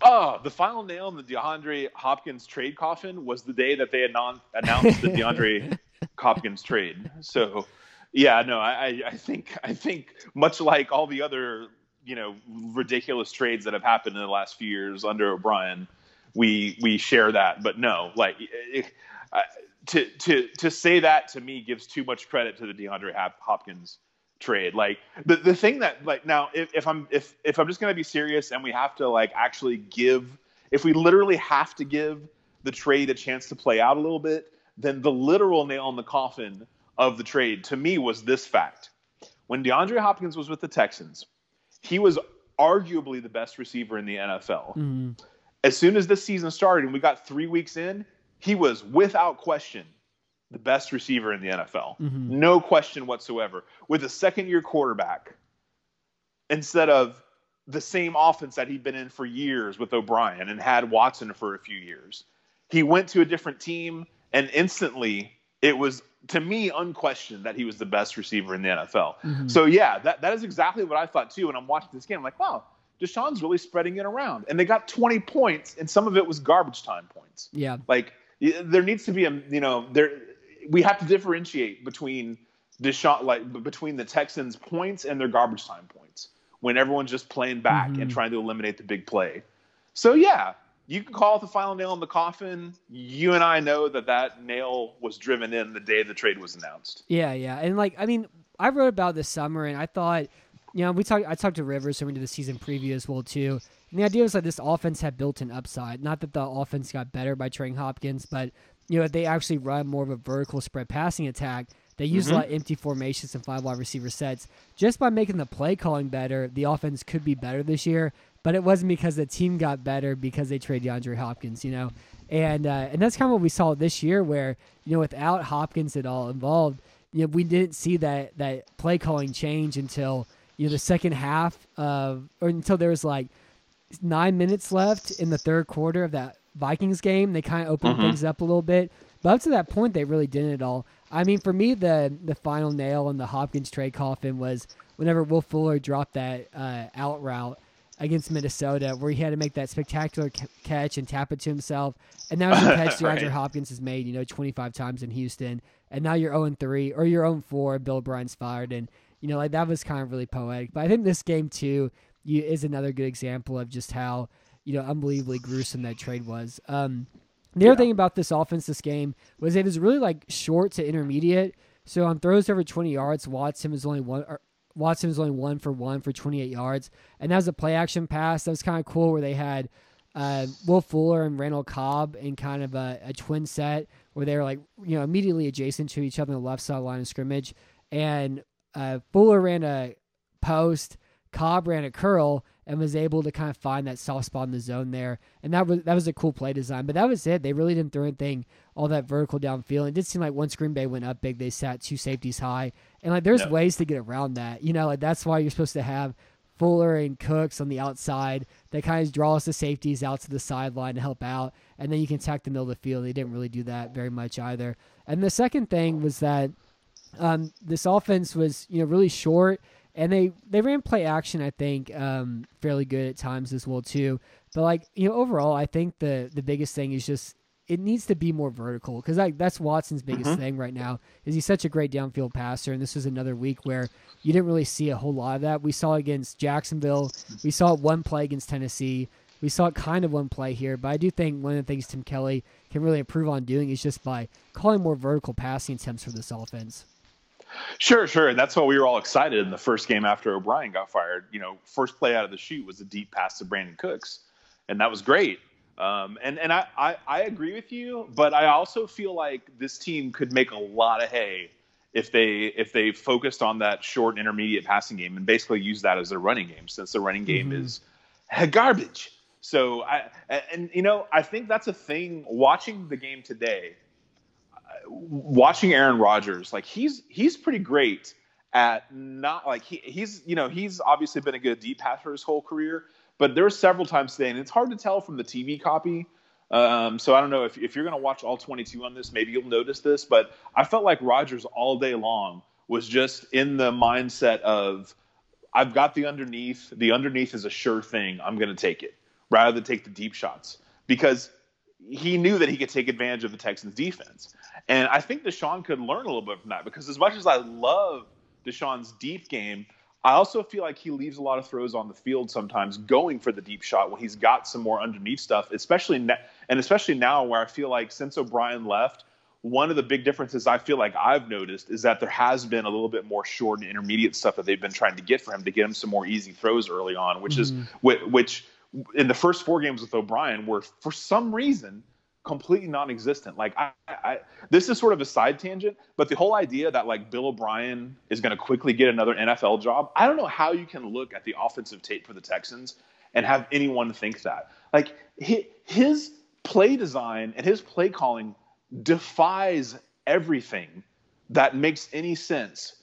Oh, the final nail in the DeAndre Hopkins trade coffin was the day that they had non- announced the DeAndre [LAUGHS] Hopkins trade. So, yeah, no, I, I- think I think much like all the other you know ridiculous trades that have happened in the last few years under O'Brien, we we share that. But no, like it, I to to to say that to me gives too much credit to the DeAndre Hopkins trade. Like the the thing that like now if, if I'm if if I'm just gonna be serious and we have to like actually give if we literally have to give the trade a chance to play out a little bit, then the literal nail in the coffin of the trade to me was this fact. When DeAndre Hopkins was with the Texans, he was arguably the best receiver in the NFL Mm-hmm. as soon as this season started and we got three weeks in, he was without question the best receiver in the NFL. Mm-hmm. No question whatsoever. With a second year quarterback instead of the same offense that he'd been in for years with O'Brien and had Watson for a few years. He went to a different team and instantly it was to me unquestioned that he was the best receiver in the NFL. Mm-hmm. So yeah, that, that is exactly what I thought too. When I'm watching this game, I'm like, wow, Deshaun's really spreading it around. And they got 20 points, and some of it was garbage time points. Yeah. Like there needs to be a you know there we have to differentiate between Deshaun like between the Texans points and their garbage time points when everyone's just playing back and mm-hmm. trying to eliminate the big play. So yeah, you can call it the final nail in the coffin. You and I know that that nail was driven in the day the trade was announced. Yeah, yeah, and like I mean, I wrote about this summer, and I thought, you know, we talked. I talked to Rivers, so we did the season preview as well too. And the idea was that this offense had built-in upside. Not that the offense got better by trading Hopkins, but you know, they actually run more of a vertical spread passing attack. They use a lot of empty formations and five wide receiver sets. Just by making the play calling better, the offense could be better this year. But it wasn't because the team got better because they traded DeAndre Hopkins, you know, and uh, and that's kind of what we saw this year, where you know without Hopkins at all involved, you know, we didn't see that that play calling change until you know the second half of or until there was like nine minutes left in the third quarter of that Vikings game. They kind of opened things up a little bit, but up to that point, they really didn't at all. I mean, for me, the the final nail in the Hopkins trade coffin was whenever Will Fuller dropped that uh, out route against Minnesota, where he had to make that spectacular ca- catch and tap it to himself, and that was the [LAUGHS] catch DeAndre Right. Hopkins has made, you know, 25 times in Houston, and now you're 0 3 or you're 0 4. Bill Bryan's fired, and you know, like that was kind of really poetic. But I think this game too you, is another good example of just how you know unbelievably gruesome that trade was. Um, the other Yeah. thing about this offense this game was it was really like short to intermediate. So on throws over 20 yards, Watson was only one. Or, Watson was only one for one for 28 yards, and that was a play action pass. That was kind of cool where they had uh, Will Fuller and Randall Cobb in kind of a, a twin set where they were like you know immediately adjacent to each other on the left side line of scrimmage, and uh, Fuller ran a post, Cobb ran a curl, and was able to kind of find that soft spot in the zone there. And that was that was a cool play design. But that was it. They really didn't throw anything all that vertical downfield. It did seem like once Green Bay went up big, they sat two safeties high. And like there's ways to get around that. You know, like that's why you're supposed to have Fuller and Cooks on the outside. That kind of draws the safeties out to the sideline to help out, and then you can attack the middle of the field. They didn't really do that very much either. And the second thing was that um, this offense was you know really short, and they they ran play action. I think um, fairly good at times as well too. But like you know overall, I think the the biggest thing is just it needs to be more vertical because like that's Watson's biggest Mm-hmm. thing right now is he's such a great downfield passer, and this was another week where you didn't really see a whole lot of that. We saw against Jacksonville, we saw one play against Tennessee, we saw kind of one play here, but I do think one of the things Tim Kelly can really improve on doing is just by calling more vertical passing attempts for this offense. Sure, sure. And that's why we were all excited in the first game after O'Brien got fired. You know, first play out of the shoot was a deep pass to Brandin Cooks, and that was great. Um, and and I, I, I agree with you, but I also feel like this team could make a lot of hay if they if they focused on that short and intermediate passing game and basically use that as their running game, since the running game Mhm. is garbage. So I and you know I think that's a thing. Watching the game today, watching Aaron Rodgers, like he's he's pretty great at not like he, he's you know he's obviously been a good deep passer his whole career, but there were several times today, and it's hard to tell from the TV copy. Um, so I don't know if if you're going to watch all 22 on this, maybe you'll notice this, but I felt like Rodgers all day long was just in the mindset of I've got the underneath. The underneath is a sure thing. I'm going to take it rather than take the deep shots because he knew that he could take advantage of the Texans defense. And I think Deshaun could learn a little bit from that because as much as I love Deshaun's deep game, I also feel like he leaves a lot of throws on the field sometimes going for the deep shot when he's got some more underneath stuff, especially ne- and especially now where I feel like since O'Brien left, one of the big differences I feel like I've noticed is that there has been a little bit more short and intermediate stuff that they've been trying to get for him to get him some more easy throws early on, which is mm-hmm. whi- which in the first four games with O'Brien were for some reason completely non-existent. Like I, I, this is sort of a side tangent, but the whole idea that like Bill O'Brien is going to quickly get another NFL job, I don't know how you can look at the offensive tape for the Texans and have anyone think that. Like his play design and his play calling defies everything that makes any sense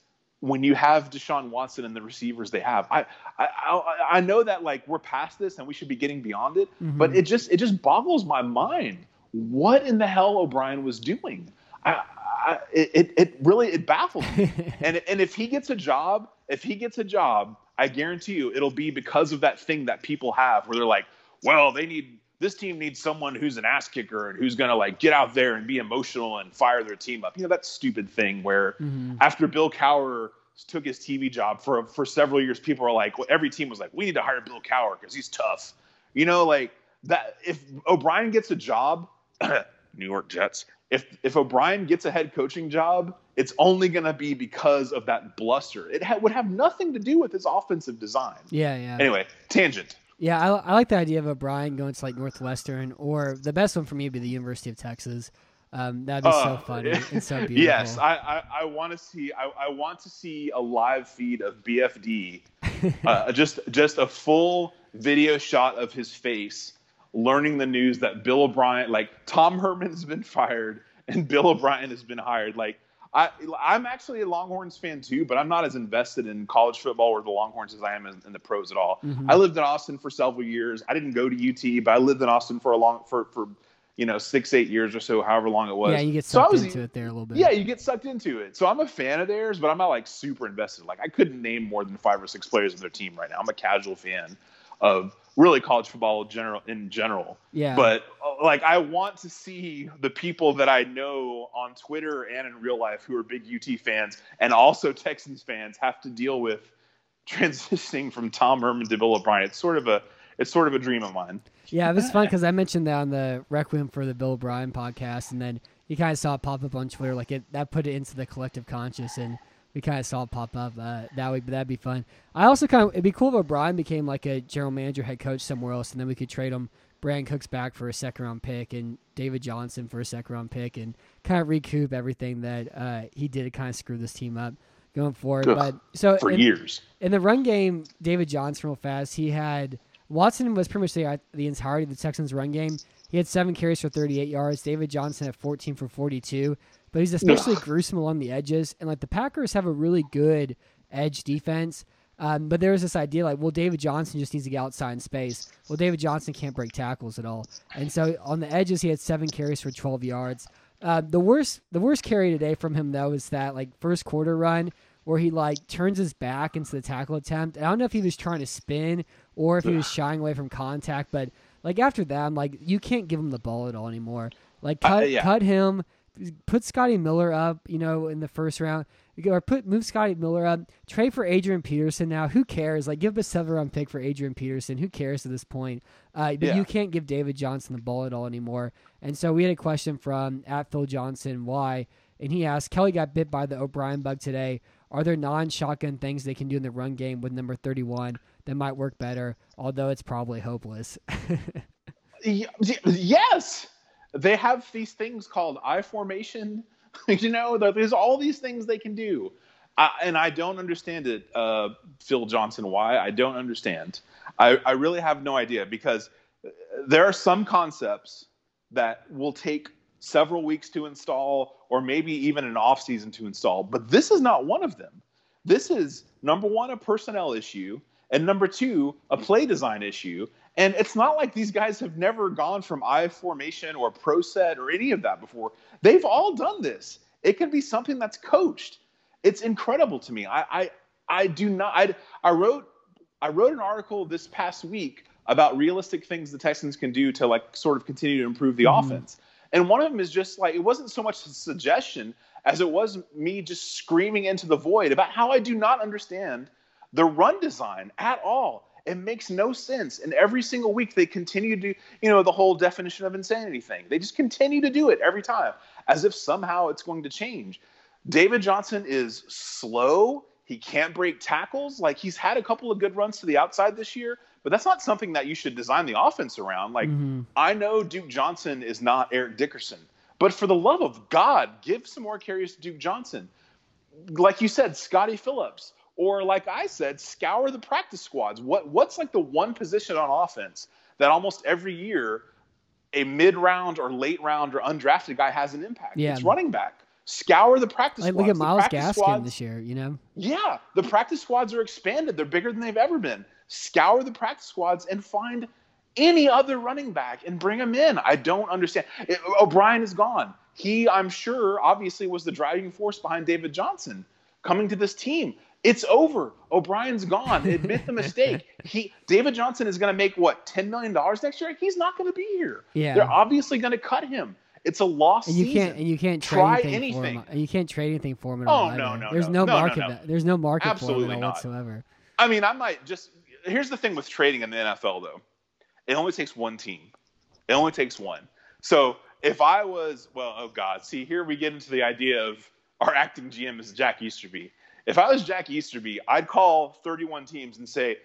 when you have Deshaun Watson and the receivers they have. I, I I know that like we're past this and we should be getting beyond it, mm-hmm. but it just it just boggles my mind what in the hell O'Brien was doing. I, I it it really it baffled me. [LAUGHS] and and if he gets a job, if he gets a job, I guarantee you it'll be because of that thing that people have where they're like, well, they need this team needs someone who's an ass kicker and who's gonna like get out there and be emotional and fire their team up. You know that stupid thing where mm-hmm. after Bill Cowher took his TV job for for several years, people are like, well, every team was like, we need to hire Bill Cowher because he's tough. You know, like that. If O'Brien gets a job, [CLEARS THROAT] New York Jets. If if O'Brien gets a head coaching job, it's only going to be because of that bluster. It ha- would have nothing to do with his offensive design. Yeah, yeah. Anyway, tangent. Yeah, I, I like the idea of O'Brien going to like Northwestern, or the best one for me would be the University of Texas. Um, that'd be so Uh, funny and so [LAUGHS] beautiful. Yes, I I, I want to see I, I want to see a live feed of BFD, [LAUGHS] uh, just just a full video shot of his face, learning the news that Bill O'Brien, like Tom Herman's been fired and Bill O'Brien has been hired. Like I I'm actually a Longhorns fan too, but I'm not as invested in college football or the Longhorns as I am in, in the pros at all. Mhm. I lived in Austin for several years. I didn't go to UT, but I lived in Austin for a long for for you know six eight years or so, however long it was. yeah, you get So sucked was- into it there a little bit. yeah, you get sucked into it. So I'm a fan of theirs, but I'm not like super invested. Like I couldn't name more than five or six players of their team right now. I'm a casual fan of really college football in general in general. yeah. But uh, like I want to see the people that I know on Twitter and in real life who are big UT fans and also Texans fans have to deal with [LAUGHS] transitioning from Tom Herman to Bill O'Brien. It's sort of a it's sort of a dream of mine. Yeah, it was fun because I mentioned that on the Requiem for the Bill O'Brien podcast, and then you kind of saw it pop up on Twitter. Like it, that put it into the collective conscious, and we kind of saw it pop up uh, that week. But that'd be fun. I also kind of it'd be cool if O'Brien became like a general manager, head coach somewhere else, and then we could trade him. Brandin Cooks back for a second round pick, and David Johnson for a second round pick, and kind of recoup everything that uh, he did to kind of screw this team up going forward. Ugh, but so For in- years. in the run game, David Johnson real fast. He had Watson was pretty much the the entirety of the Texans' run game. He had seven carries for 38 yards. David Johnson had 14 for 42. But he's especially gruesome along the edges. And like the Packers have a really good edge defense. Um, but there was this idea like, well, David Johnson just needs to get outside in space. Well, David Johnson can't break tackles at all, and so on the edges he had seven carries for 12 yards. Uh, the worst, the worst carry today from him though is that like first quarter run where he like turns his back into the tackle attempt. I don't know if he was trying to spin or if he was shying away from contact, but like after that, I'm like, you can't give him the ball at all anymore. Like cut, Uh, yeah. cut him, put Scotty Miller up, you know, in the first round, or put move Scotty Miller up, trade for Adrian Peterson. Now, who cares? Like, give up a seven round pick for Adrian Peterson. Who cares at this point? Uh, but Yeah. you can't give David Johnson the ball at all anymore. And so we had a question from at Phil Johnson why, and he asked Kelly got bit by the O'Brien bug today. Are there non shotgun things they can do in the run game with number 31 that might work better, although it's probably hopeless? [LAUGHS] Yes, they have these things called I formation. [LAUGHS] you know, there's all these things they can do, I, and I don't understand it, uh, Phil Johnson. Why? I don't understand. I, I really have no idea because there are some concepts that will take several weeks to install, or maybe even an off season to install. But this is not one of them. This is number one, a personnel issue, and number two, a play design issue. And it's not like these guys have never gone from I formation or pro set or any of that before. They've all done this. It can be something that's coached. It's incredible to me. I I, I do not I, I wrote I wrote an article this past week about realistic things the Texans can do to like sort of continue to improve the mm-hmm. offense. And one of them is just like it wasn't so much a suggestion as it was me just screaming into the void about how I do not understand the run design at all. It makes no sense. And every single week they continue to do, you know, the whole definition of insanity thing. They just continue to do it every time as if somehow it's going to change. David Johnson is slow. He can't break tackles. Like he's had a couple of good runs to the outside this year, but that's not something that you should design the offense around. Like mm-hmm. I know Duke Johnson is not Eric Dickerson, but for the love of God, give some more carries to Duke Johnson. Like you said, Scotty Phillips, or like I said, scour the practice squads. What what's like the one position on offense that almost every year a mid round or late round or undrafted guy has an impact? Yeah. It's running back. Scour the practice like squads. look at Myles Gaskin squads- this year, you know? yeah, the practice squads are expanded. They're bigger than they've ever been. Scour the practice squads and find any other running back and bring him in. I don't understand. It- O'Brien is gone. He, I'm sure, obviously was the driving force behind David Johnson coming to this team. It's over. O'Brien's gone. Admit the mistake. [LAUGHS] He David Johnson is going to make what ten million dollars next year. He's not going to be here. Yeah. they're obviously going to cut him. It's a lost And you season. can't and you can't trade Try anything, for him. And you can't trade anything for him at Oh, all. no, either. no, There's no. no, No, no, market. no. There's no market Absolutely for him at all whatsoever. I mean, I might just. Here's the thing with trading in the NFL, though. It only takes one team. It only takes one. So if I was, well, oh God, see, here we get into the idea of our acting GM is Jack Easterby. If I was Jack Easterby, I'd call 31 teams and say,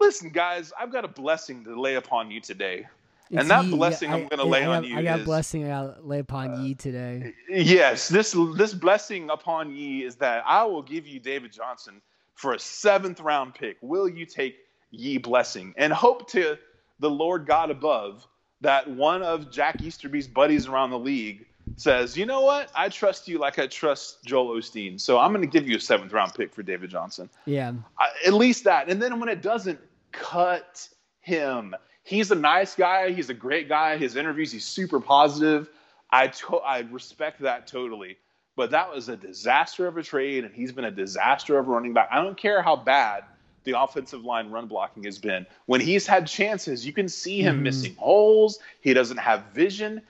listen, guys, I've got a blessing to lay upon you today. It's and that ye- blessing I- I'm going to lay I on got- you I got is, blessing I got lay upon uh, ye today. Yes, this this blessing upon ye is that I will give you David Johnson for a seventh round pick. Will you take ye blessing and hope to the Lord God above that one of Jack Easterby's buddies around the league says, you know what, I trust you like I trust Joel Osteen, so I'm going to give you a seventh round pick for David Johnson. Yeah. I, at least that. And then when it doesn't, cut him. He's a nice guy. He's a great guy. His interviews, he's super positive. I to- I respect that totally. But that was a disaster of a trade, and he's been a disaster of a running back. I don't care how bad the offensive line run blocking has been. When he's had chances, you can see him mm-hmm. missing holes. He doesn't have vision.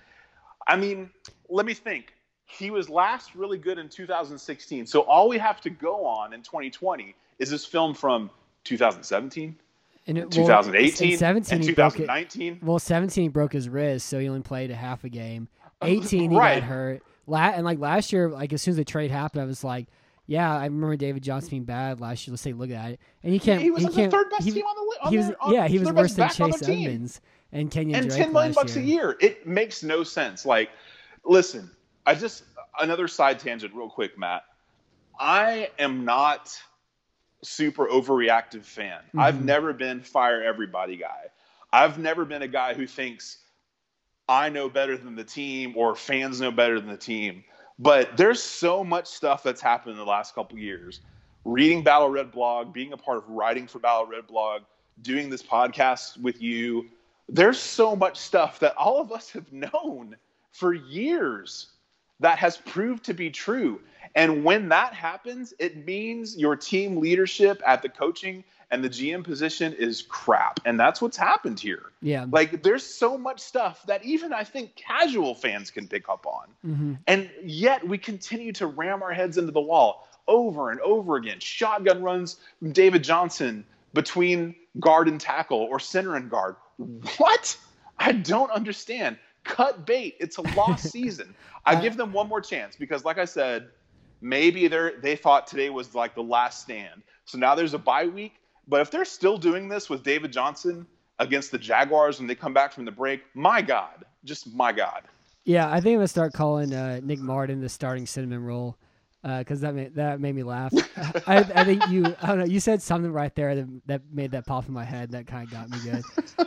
I mean, let me think. He was last really good in 2016. So all we have to go on in 2020 is this film from 2017, And it, 2018, in 17 and he broke 2019. Well, 17 he broke his wrist, so he only played a half a game. 18 he right. got hurt. La- and like last year, like as soon as the trade happened, I was like, yeah, I remember David Johnson being bad last year. Let's take a look at it. And he can't. He was the can't, third best he, team on the list. he was, on- yeah, he was worse than Chase. Edmonds and Kenyan and Drake 10 million bucks a year. It makes no sense. Like, listen, I just another side tangent, real quick, Matt. I am not super overreactive fan. Mm-hmm. I've never been fire everybody guy. I've never been a guy who thinks I know better than the team or fans know better than the team. But there's so much stuff that's happened in the last couple years. reading Battle Red blog, being a part of writing for Battle Red blog, doing this podcast with you. There's so much stuff that all of us have known for years that has proved to be true. And when that happens, it means your team leadership at the coaching and the GM position is crap. And that's what's happened here. Yeah. Like there's so much stuff that even I think casual fans can pick up on. Mm-hmm. And yet we continue to ram our heads into the wall over and over again. Shotgun runs from David Johnson between guard and tackle or center and guard. What? I don't understand. Cut bait. It's a lost [LAUGHS] season. I give them one more chance because, like I said, maybe they they thought today was like the last stand. So now there's a bye week. But if they're still doing this with David Johnson against the Jaguars when they come back from the break, my God, just my God. Yeah, I think I'm gonna start calling uh, Nick Martin the starting cinnamon roll because uh, that made, that made me laugh. I, I, think you I don't know you said something right there that, that made that pop in my head that kind of got me good.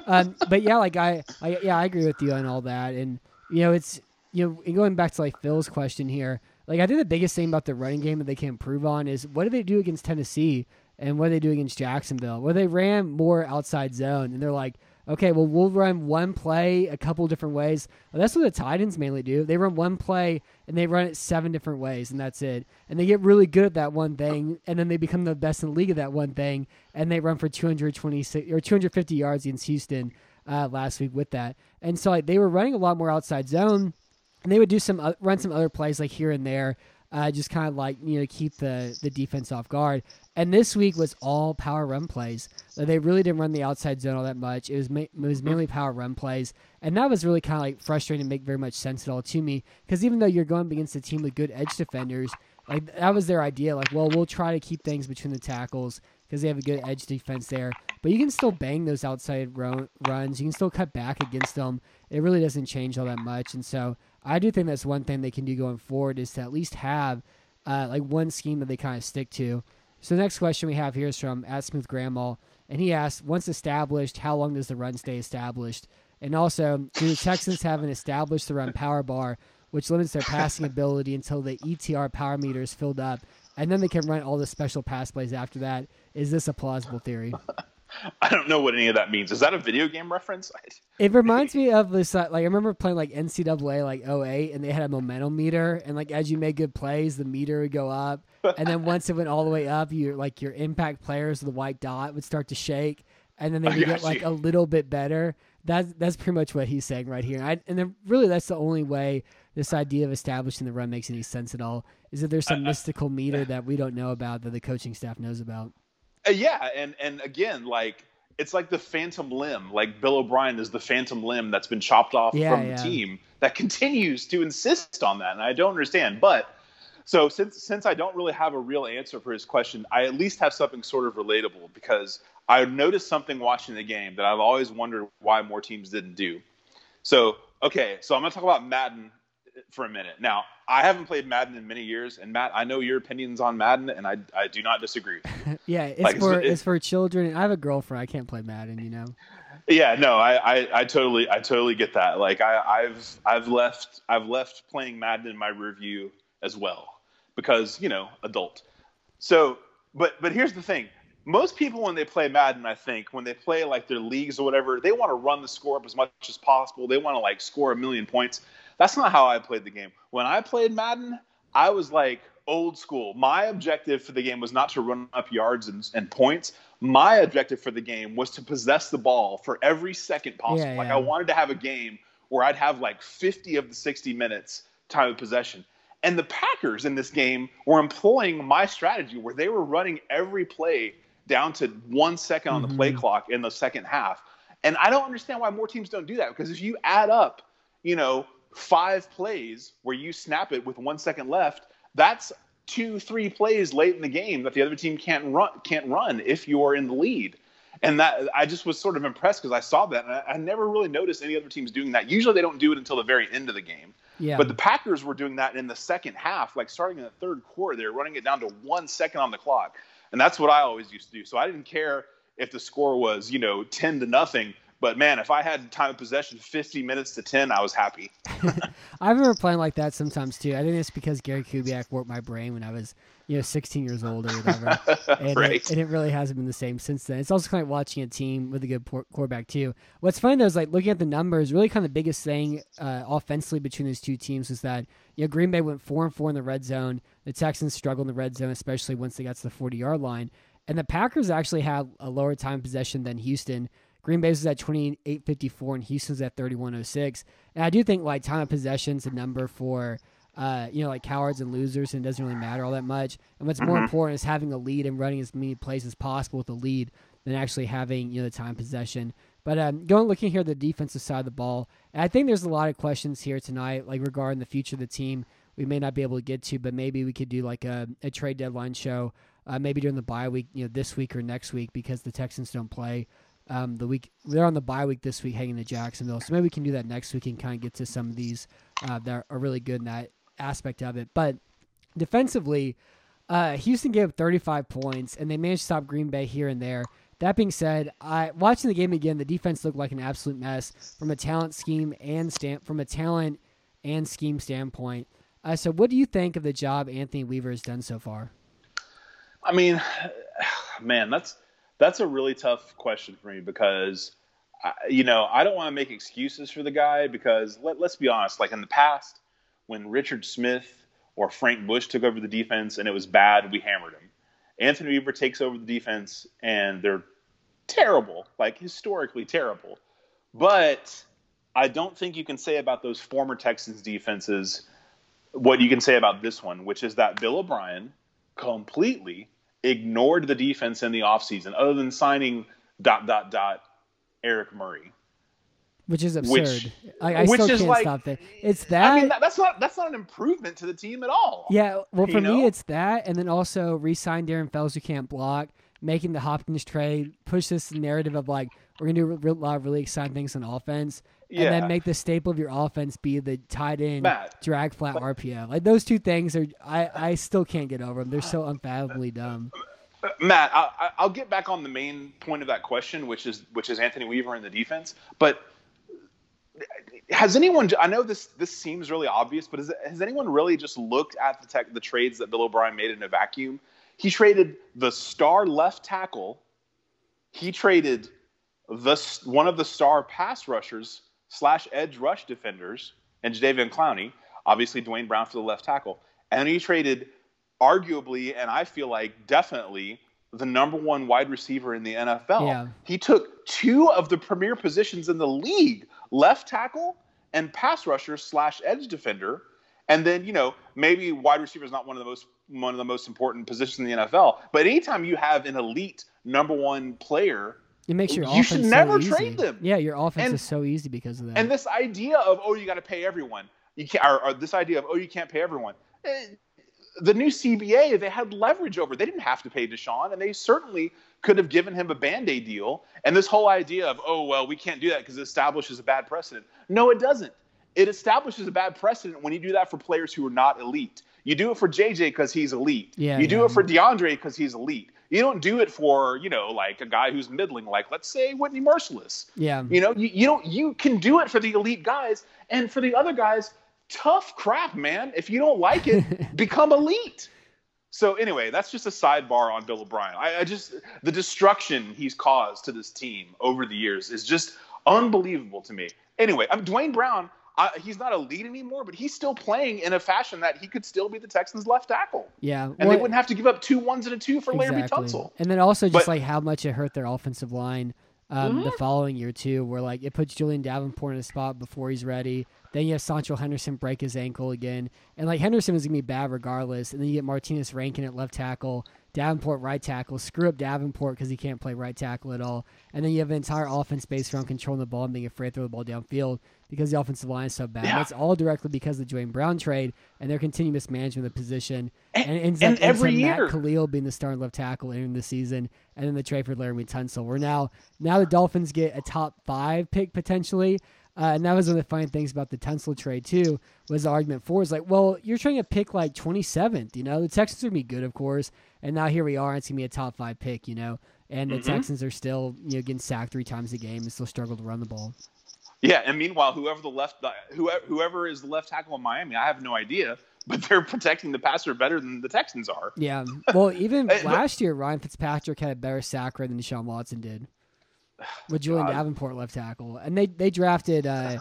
um, but yeah, like I, I yeah I agree with you on all that, and you know it's you know going back to like Phil's question here. Like I think the biggest thing about the running game that they can improve on is what do they do against Tennessee and what do they do against Jacksonville? Where they ran more outside zone and they're like okay, well, we'll run one play a couple different ways. That's what the Titans mainly do. They run one play and they run it seven different ways, and that's it. And they get really good at that one thing, and then they become the best in the league at that one thing, and they run for 226 or 250 yards against Houston uh, last week with that. And so like, they were running a lot more outside zone, and they would do some uh, run some other plays like here and there. Uh, just kind of like you know keep the the defense off guard. And this week was all power run plays. They really didn't run the outside zone all that much. It was ma- it was mainly power run plays, and that was really kind of like frustrating to make very much sense at all to me. Because even though you're going against a team with good edge defenders, like that was their idea. Like, well, we'll try to keep things between the tackles because they have a good edge defense there. But you can still bang those outside run- runs. You can still cut back against them. It really doesn't change all that much. And so I do think that's one thing they can do going forward is to at least have uh, like one scheme that they kind of stick to. So the next question we have here is from at Smooth Grandma, and he asks, once established, how long does the run stay established? And also, do the Texans have an established the run power bar, which limits their passing ability until the ETR power meter is filled up, and then they can run all the special pass plays after that? Is this a plausible theory? [LAUGHS] I don't know what any of that means. Is that a video game reference? It reminds me of this. Uh, like I remember playing like NCAA like 08, and they had a momentum meter, and like as you made good plays, the meter would go up, and then once it went all the way up, you like your impact players, the white dot would start to shake, and then they would get like a little bit better. That's that's pretty much what he's saying right here. I, and then really that's the only way this idea of establishing the run makes any sense at all. Is that there's some mystical meter that we don't know about that the coaching staff knows about. Uh, yeah, and and again, like it's like the phantom limb. Like Bill O'Brien is the phantom limb that's been chopped off yeah, from yeah. the team that continues to insist on that, and I don't understand. But so since since I don't really have a real answer for his question, I at least have something sort of relatable because I noticed something watching the game that I've always wondered why more teams didn't do. So okay, so I'm gonna talk about Madden uh, for a minute. Now, I haven't played Madden in many years, and Matt, I know your opinions on Madden, and I, I do not disagree. [LAUGHS] yeah, it's Like, for it's- it's, for children. I have a girlfriend. I can't play Madden. You know. Yeah, no, I, I, I totally, I totally get that. Like, I, I've, I've left, I've left playing Madden in my review as well because you know, adult. So, but, but here's the thing: most people when they play Madden, I think when they play like their leagues or whatever, they want to run the score up as much as possible. They want to like score a million points. That's not how I played the game. When I played Madden, I was like old school. My objective for the game was not to run up yards and, and points. My objective for the game was to possess the ball for every second possible. Yeah, like. I wanted to have a game where I'd have like 50 of the 60 minutes time of possession. And the Packers in this game were employing my strategy where they were running every play down to one second on the play mm-hmm. clock in the second half. And I don't understand why more teams don't do that because if you add up, you know, five plays where you snap it with one second left, that's two, three plays late in the game that the other team can't run can't run if you're in the lead. And that I just was sort of impressed because I saw that and I, I never really noticed any other teams doing that. Usually they don't do it until the very end of the game. Yeah. But the Packers were doing that in the second half, like starting in the third quarter. They were running it down to one second on the clock. And that's what I always used to do. So I didn't care if the score was, you know, 10 to nothing. But man, if I had time of possession 50 minutes to 10, I was happy. [LAUGHS] I remember playing like that sometimes too. I think it's because Gary Kubiak warped my brain when I was, you know, 16 years old or whatever. [LAUGHS] and, right. it, and it really hasn't been the same since then. It's also kind of watching a team with a good quarterback too. What's funny though is like looking at the numbers. Really, kind of the biggest thing uh, offensively between those two teams is that you know Green Bay went four and four in the red zone. The Texans struggled in the red zone, especially once they got to the 40 yard line. And the Packers actually had a lower time possession than Houston. Green Bay was at 28.54 and Houston's at 31.06. And I do think like time of possession is a number for uh, you know, like cowards and losers, and it doesn't really matter all that much. And what's more important is having a lead and running as many plays as possible with a lead than actually having you know the time possession. But um, going looking here at the defensive side of the ball, I think there's a lot of questions here tonight, like regarding the future of the team. We may not be able to get to, but maybe we could do like a, a trade deadline show, uh, maybe during the bye week, you know, this week or next week because the Texans don't play um, the week they're on the bye week this week, hanging to Jacksonville. So maybe we can do that next week and kind of get to some of these uh, that are really good in that aspect of it. But defensively, uh, Houston gave up 35 points, and they managed to stop Green Bay here and there. That being said, I watching the game again, the defense looked like an absolute mess from a talent scheme and stand from a talent and scheme standpoint. Uh, so, what do you think of the job Anthony Weaver has done so far? I mean, [SIGHS] man, that's that's a really tough question for me because, I, you know, I don't want to make excuses for the guy because let, let's be honest. Like in the past, when Richard Smith or Frank Bush took over the defense and it was bad, we hammered him. Anthony Weaver takes over the defense and they're terrible, like historically terrible. But I don't think you can say about those former Texans defenses what you can say about this one, which is that Bill O'Brien completely ignored the defense in the offseason other than signing dot dot dot Eric Murray. Which is absurd. Which- I, I which still can't like- stop that. It's that. I mean, that, that's not that's not an improvement to the team at all. Yeah, well, for me, know? it's that, and then also re-sign Darren Fells who can't block, making the Hopkins trade, push this narrative of like we're gonna do a lot of really exciting things on offense, and then make the staple of your offense be the tight end Matt, drag flat RPO. Like those two things are, I I still can't get over them. They're so unfathomably dumb. Matt, I, I- I'll get back on the main point of that question, which is which is Anthony Weaver in the defense. But has anyone? I know this this seems really obvious, but has, has anyone really just looked at the tech, the trades that Bill O'Brien made in a vacuum? He traded the star left tackle. He traded the one of the star pass rushers slash edge rush defenders and Jadeveon Clowney, obviously Duane Brown for the left tackle, and he traded arguably, and I feel like definitely the number one wide receiver in the NFL. Yeah. He took two of the premier positions in the league, left tackle and pass rusher slash edge defender. And then, you know, maybe wide receiver is not one of the most one of the most important positions in the NFL. But anytime you have an elite number one player, It makes your You should never easy. trade them. Yeah, your offense And- is so easy because of that. and this idea of oh you got to pay everyone, you can't, or, or this idea of oh you can't pay everyone. Eh, the new CBA they had leverage over. They didn't have to pay Deshaun, and they certainly could have given him a band aid deal. And this whole idea of oh well we can't do that because it establishes a bad precedent. No, it doesn't. It establishes a bad precedent when you do that for players who are not elite. You do it for JJ because he's elite. Yeah, you do yeah. it for DeAndre because he's elite. You don't do it for you know like a guy who's middling, like let's say Whitney Mercilus. yeah, You know, you, you don't you can do it for the elite guys, and for the other guys, tough crap, man. If you don't like it, [LAUGHS] become elite. So anyway, that's just a sidebar on Bill O'Brien. I, I just the destruction he's caused to this team over the years is just unbelievable to me. Anyway, I'm Duane Brown. I, he's not elite anymore, but he's still playing in a fashion that he could still be the Texans' left tackle, yeah. and they wouldn't have to give up two ones and a two for Larry exactly. Tunsil. And then also just But- like how much it hurt their offensive line um, the following year too, where like it puts Julién Davenport in a spot before he's ready. Then you have Seantrel Henderson break his ankle again, and like Henderson is gonna be bad regardless. And then you get Martinas Rankin at left tackle, Davenport right tackle. Screw up Davenport because he can't play right tackle at all. And then you have an entire offense based around controlling the ball and being afraid to throw the ball downfield because the offensive line is so bad. Yeah. That's all directly because of the Duane Brown trade and their continued mismanagement of the position. And- And, ends and every year- Matt Kalil being the starting left tackle in the season, and then the trade for Laremy Tunsil. We're now now the Dolphins get a top five pick potentially, Uh, and that was one of the funny things about the Tunsil trade too. Was the argument for is like, well, you're trying to pick like 27th. You know, the Texans would be good, of course, and now here we are. It's gonna be a top five pick. You know, and the Mhm. Texans are still you know getting sacked three times a game and still struggle to run the ball. Yeah, and meanwhile, whoever the left, whoever whoever is the left tackle in Miami, I have no idea, [LAUGHS] but they're protecting the passer better than the Texans are. Yeah. Well, even [LAUGHS] last year, Ryan Fitzpatrick had a better sack rate than Deshaun Watson did [SIGHS] with Julién God. Davenport left tackle. And they, they drafted uh,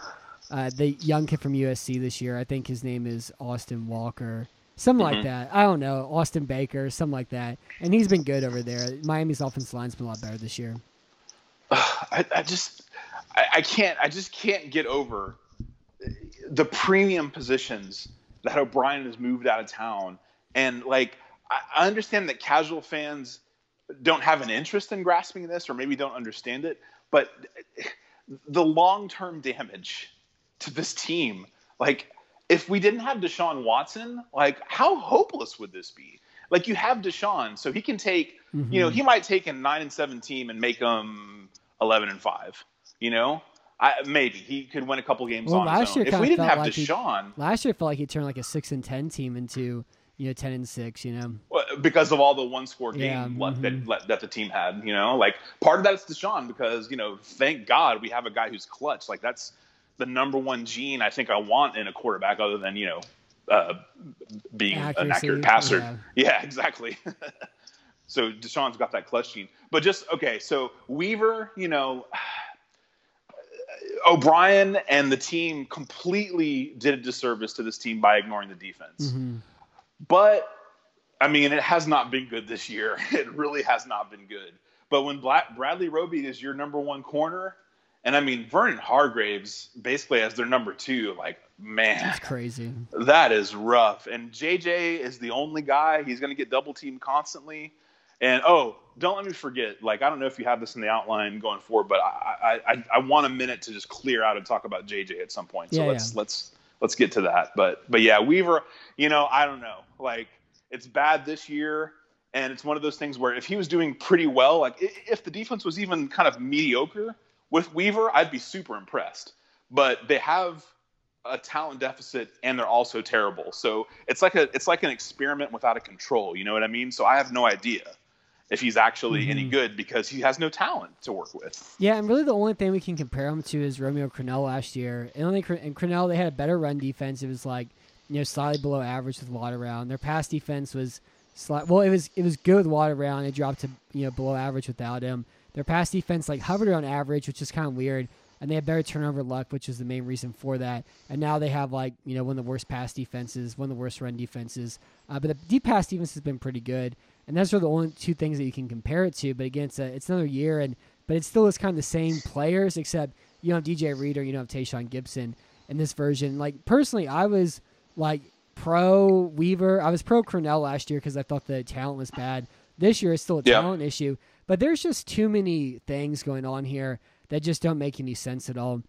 uh, the young kid from USC this year. I think his name is Austin Walker. Something like Mhm. that. I don't know. Austin Baker, something like that. And he's been good over there. Miami's offensive line's been a lot better this year. [SIGHS] I, I just, I, I can't, I just can't get over the premium positions that O'Brien has moved out of town. And like, I, I understand that casual fans don't have an interest in grasping this, or maybe don't understand it. But the long-term damage to this team, like, if we didn't have Deshaun Watson, like, how hopeless would this be? Like, you have Deshaun, so he can take you know, Mhm. he might take a nine and seven team and make them eleven and five. You know, I, maybe he could win a couple games Well, on last his own. year If we didn't have like he- Deshaun, Last year, felt like he turned like a 6 and 10 team into, you know, 10 and 6, you know? well, because of all the one score game Yeah, left mhm. that, that the team had, you know, like part of that is Deshaun because you know, thank God we have a guy who's clutch. Like that's the number one gene I think I want in a quarterback, other than you know, uh, being an accurate passer. yeah. [LAUGHS] Yeah, exactly. [LAUGHS] so Deshaun's got that clutch gene. But just okay, so Weaver, you know, [SIGHS] O'Brien and the team completely did a disservice to this team by ignoring the defense. hmm But I mean, it has not been good this year. [LAUGHS] It really has not been good. But when Black, Bradley Roby is your number one corner, and I mean Vernon Hargreaves basically as their number two, like man, It's crazy. that is rough. And JJ is the only guy. He's going to get double teamed constantly. And oh, don't let me forget. Like I don't know if you have this in the outline going forward, but I I, I, I want a minute to just clear out and talk about JJ at some point. So Yeah, let's let's let's get to that. But but yeah, Weaver. You know I don't know. Like it's bad this year. And it's one of those things where if he was doing pretty well, like if the defense was even kind of mediocre with Weaver, I'd be super impressed. But they have a talent deficit and they're also terrible. So it's like a it's like an experiment without a control. You know what I mean? So I have no idea if he's actually any Mhm. good because he has no talent to work with. Yeah, and really the only thing we can compare him to is Romeo Crennel last year. And only and Crennel they had a better run defense. It was like you know slightly below average with Watt around. Their pass defense was slight. Well, it was it was good with Watt around. It dropped to you know below average without him. Their pass defense like hovered around average, which is kind of weird. And they had better turnover luck, which is the main reason for that. And now they have like you know one of the worst pass defenses, one of the worst run defenses. Uh, but the deep pass defense has been pretty good. And those are the only two things that you can compare it to. But again, it's, a, it's another year, and but it still is kind of the same players, except you don't have DJ Reader, you don't have Tashaun Gipson in this version. Like personally, I was like pro Weaver. I was pro Crennel last year because I thought the talent was bad. This year it's still a Yeah. talent issue, but there's just too many things going on here that just don't make any sense at all.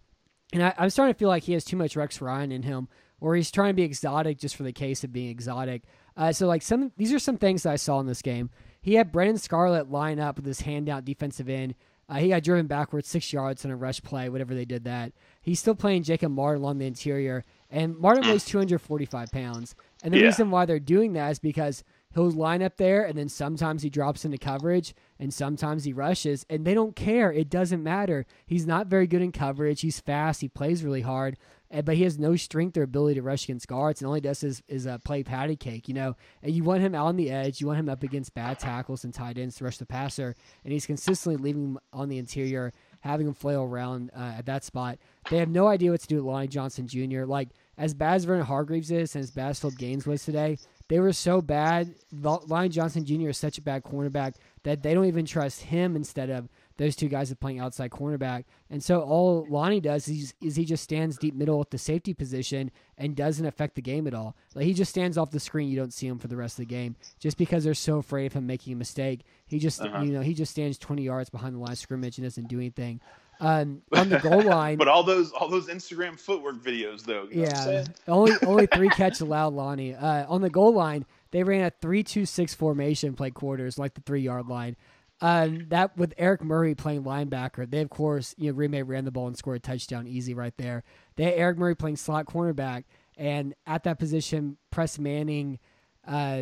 And I, I'm starting to feel like he has too much Rex Ryan in him, or he's trying to be exotic just for the case of being exotic. Uh, so like some these are some things that I saw in this game. He had Brennan Scarlett line up with his hand out defensive end. Uh, he got driven backwards six yards on a rush play, whatever they did that. He's still playing Jacob Martin along the interior, and Martin weighs 245 pounds. And the Yeah. reason why they're doing that is because he'll line up there, and then sometimes he drops into coverage, and sometimes he rushes, and they don't care. It doesn't matter. He's not very good in coverage. He's fast. He plays really hard, but he has no strength or ability to rush against guards, and all he does is, is uh, play patty cake, you know. And you want him out on the edge. You want him up against bad tackles and tight ends to rush the passer, and he's consistently leaving him on the interior, having him flail around uh, at that spot. They have no idea what to do with Lonnie Johnson Jr. Like, as bad as Vernon Hargreaves is and as bad as Philip Gaines was today, they were so bad. Lonnie Johnson Jr. is such a bad cornerback that they don't even trust him instead of those two guys are playing outside cornerback. And so all Lonnie does is, is he just stands deep middle at the safety position and doesn't affect the game at all. Like he just stands off the screen. You don't see him for the rest of the game just because they're so afraid of him making a mistake. He just Uh-huh. you know he just stands 20 yards behind the line of scrimmage and doesn't do anything. Um, on the goal [LAUGHS] line, But all those all those Instagram footwork videos though. You know what I'm yeah, only only three [LAUGHS] catches allowed Lonnie. Uh, on the goal line, they ran a three-two-six formation, played quarters like the three-yard line. Um, that with Eric Murray playing linebacker, they of course you know Green Bay ran the ball and scored a touchdown easy right there. They had Eric Murray playing slot cornerback, and at that position, Press Manning, uh,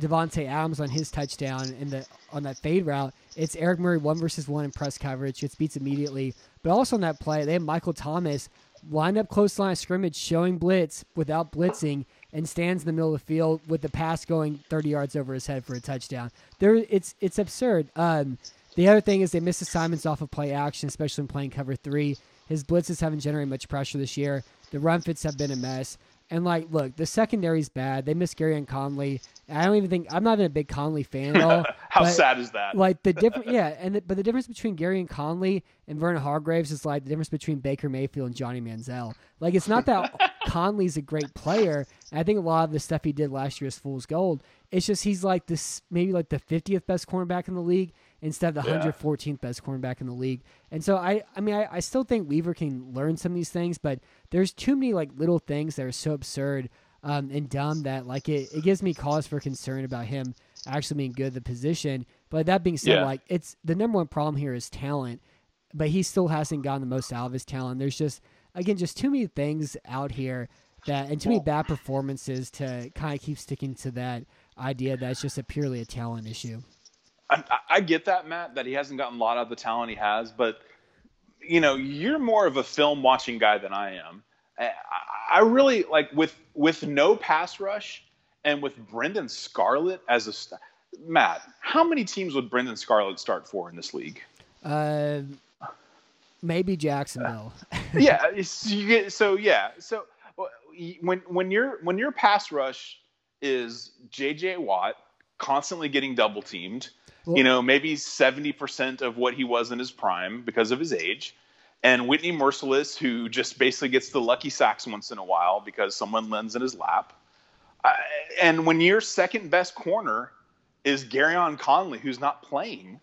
Davante Adams on his touchdown in the on that fade route. It's Eric Murray one versus one in press coverage, gets beats immediately. But also on that play, they have Michael Thomas lined up close line scrimmage, showing blitz without blitzing, and stands in the middle of the field with the pass going 30 yards over his head for a touchdown. There, it's it's absurd. Um, the other thing is they miss assignments off of play action, especially in playing cover three. His blitzes haven't generated much pressure this year. The run fits have been a mess. And like, look, the secondary's bad. They miss Gareon Conley. I don't even think I'm not even a big Conley fan at all. [LAUGHS] How but, sad is that? Like the different, [LAUGHS] yeah, and the, but the difference between Gareon Conley and Vernon Hargreaves is like the difference between Baker Mayfield and Johnny Manziel. Like it's not that Conley's a great player. I think a lot of the stuff he did last year is fool's gold. It's just he's like this, maybe like the 50th best cornerback in the league instead of the Yeah. 114th best cornerback in the league. And so I, I mean, I, I still think Weaver can learn some of these things, but there's too many like little things that are so absurd um, and dumb that like it, it gives me cause for concern about him actually being good at the position. But that being said, Yeah. like it's the number one problem here is talent, but he still hasn't gotten the most out of his talent. There's just again just too many things out here that and too many bad performances to kind of keep sticking to that idea that it's just a purely a talent issue. I, I- get that, Matt, that he hasn't gotten a lot of the talent he has, but you know, you're more of a film watching guy than I am. I, I really like with with no pass rush and with Brennan Scarlett as a st- Matt. How many teams would Brennan Scarlett start for in this league? Uh, maybe Jacksonville. [LAUGHS] yeah, you get, so yeah, so when when your when your pass rush is J.J. Watt constantly getting double teamed, Well- you know, maybe seventy percent of what he was in his prime because of his age, and Whitney Mercilus, who just basically gets the lucky sacks once in a while because someone lands in his lap, I, and when your second best corner is Gareon Conley, who's not playing,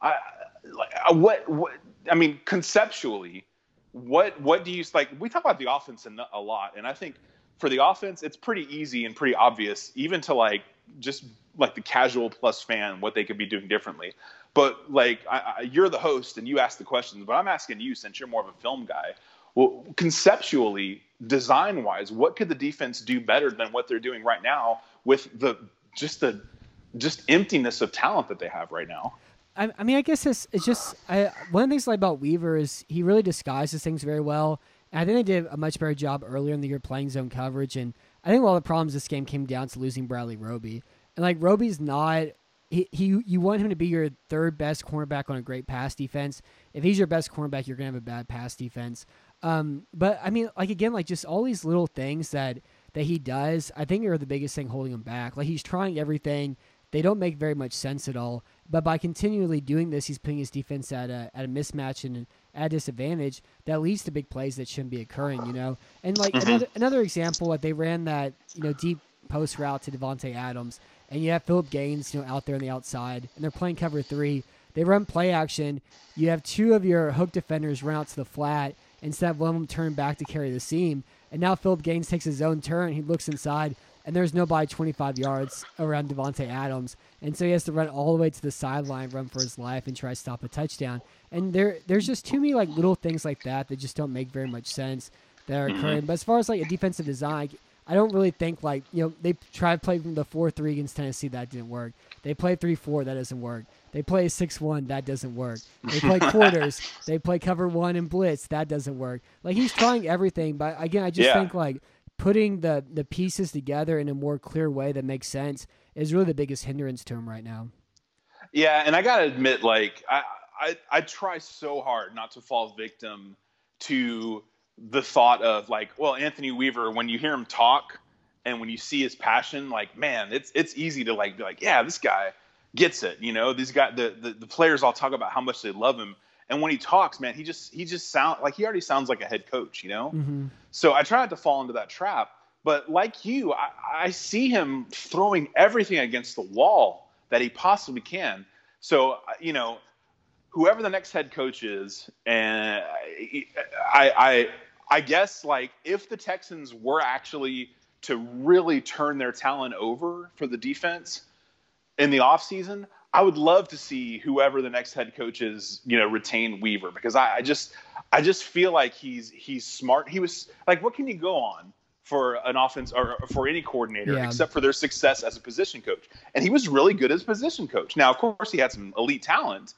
I like uh, what what I mean conceptually, what what do you like? We talk about the offense a, lot, and I think for the offense, it's pretty easy and pretty obvious, even to like just like the casual plus fan, what they could be doing differently. But like I, I, you're the host and you ask the questions, but I'm asking you since you're more of a film guy. Well, conceptually, design wise, what could the defense do better than what they're doing right now with the just the just emptiness of talent that they have right now? I, I mean, I guess it's, it's just I, one of the things I like about Weaver is he really disguises things very well. And I think they did a much better job earlier in the year playing zone coverage. And I think a lot of the problems this game came down to losing Bradley Roby. And like Roby's not he, he you want him to be your third best cornerback on a great pass defense. If he's your best cornerback, you're gonna have a bad pass defense. Um, but I mean, like again, like just all these little things that that he does, I think are the biggest thing holding him back. Like he's trying everything. They don't make very much sense at all. But by continually doing this, he's putting his defense at a at a mismatch and at a disadvantage that leads to big plays that shouldn't be occurring. You know, and like mm-hmm. another another example, like they ran that you know deep post route to Davante Adams, and you have Philip Gaines, you know, out there on the outside, and they're playing cover three. They run play action. You have two of your hook defenders run out to the flat instead of one of them turn back to carry the seam. And now Philip Gaines takes his own turn. He looks inside, and there's nobody 25 yards around Davante Adams, and so he has to run all the way to the sideline, run for his life, and try to stop a touchdown. And there, there's just too many like little things like that that just don't make very much sense that are mm-hmm. occurring. But as far as like a defensive design, I don't really think like you know they tried to play from the four three against Tennessee that didn't work. They play three four that doesn't work. They play six one that doesn't work. They play [LAUGHS] quarters. They play cover one and blitz that doesn't work. Like he's trying everything, but again, I just Yeah. think like putting the the pieces together in a more clear way that makes sense is really the biggest hindrance to him right now. Yeah, and I gotta admit, like I, I I try so hard not to fall victim to the thought of like, well, Anthony Weaver, when you hear him talk and when you see his passion, like, man, it's it's easy to like be like, yeah, this guy gets it. You know, these guy the, the the players all talk about how much they love him. And when he talks, man, he just he just sound like he already sounds like a head coach, you know? hmm So I try not to fall into that trap. But like you, I, I see him throwing everything against the wall that he possibly can. So, you know, whoever the next head coach is, and I, I, I guess like if the Texans were actually to really turn their talent over for the defense in the offseason, I would love to see whoever the next head coach is, you know, retain Weaver because I, I just I just feel like he's he's smart. He was like, what can you go on for an offense or for any coordinator Yeah. except for their success as a position coach? And he was really good as a position coach. Now, of course, he had some elite talent,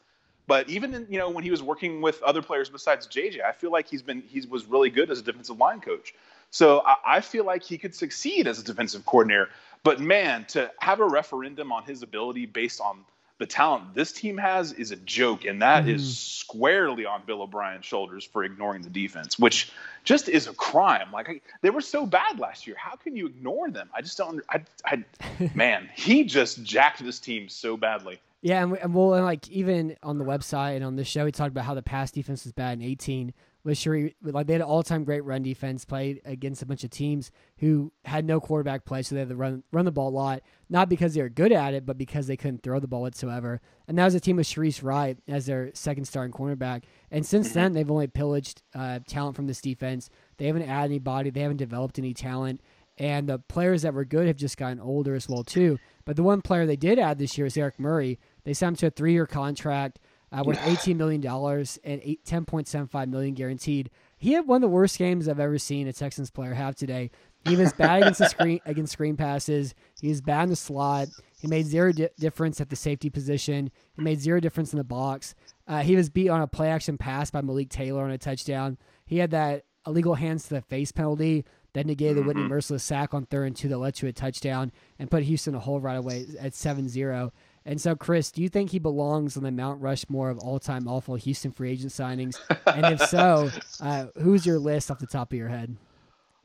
but even in, you know when he was working with other players besides JJ, I feel like he's been he was really good as a defensive line coach. So I, I feel like he could succeed as a defensive coordinator. But man, to have a referendum on his ability based on the talent this team has is a joke, and that is Mhm. squarely on Bill O'Brien's shoulders for ignoring the defense, which just is a crime. Like I, they were so bad last year, how can you ignore them? I just don't. I, I, [LAUGHS] man, he just jacked this team so badly. Yeah, and, we, and well, and like even on the website and on the show, we talked about how the pass defense was bad in 18. Was sure like they had an all-time great run defense, played against a bunch of teams who had no quarterback play, so they had to run run the ball a lot. Not because they were good at it, but because they couldn't throw the ball whatsoever. And that was a team with Shareece Wright as their second starting cornerback. And since then, they've only pillaged uh, talent from this defense. They haven't added anybody. They haven't developed any talent. And the players that were good have just gotten older as well too. But the one player they did add this year is Eric Murray. They signed him to a three-year contract uh, worth $18 million and eight, $10.75 million guaranteed. He had one of the worst games I've ever seen a Texans player have today. He was bad against the screen [LAUGHS] against screen passes. He was bad in the slot. He made zero di- difference at the safety position. He made zero difference in the box. Uh, he was beat on a play action pass by Malik Taylor on a touchdown. He had that illegal hands to the face penalty that negated the Whitney Mercilus sack on third and two that led to a touchdown and put Houston a hole right away at 7 0. And so, Chris, do you think he belongs on the Mount Rushmore of all time awful Houston free agent signings? and if so, [LAUGHS] uh, who's your list off the top of your head?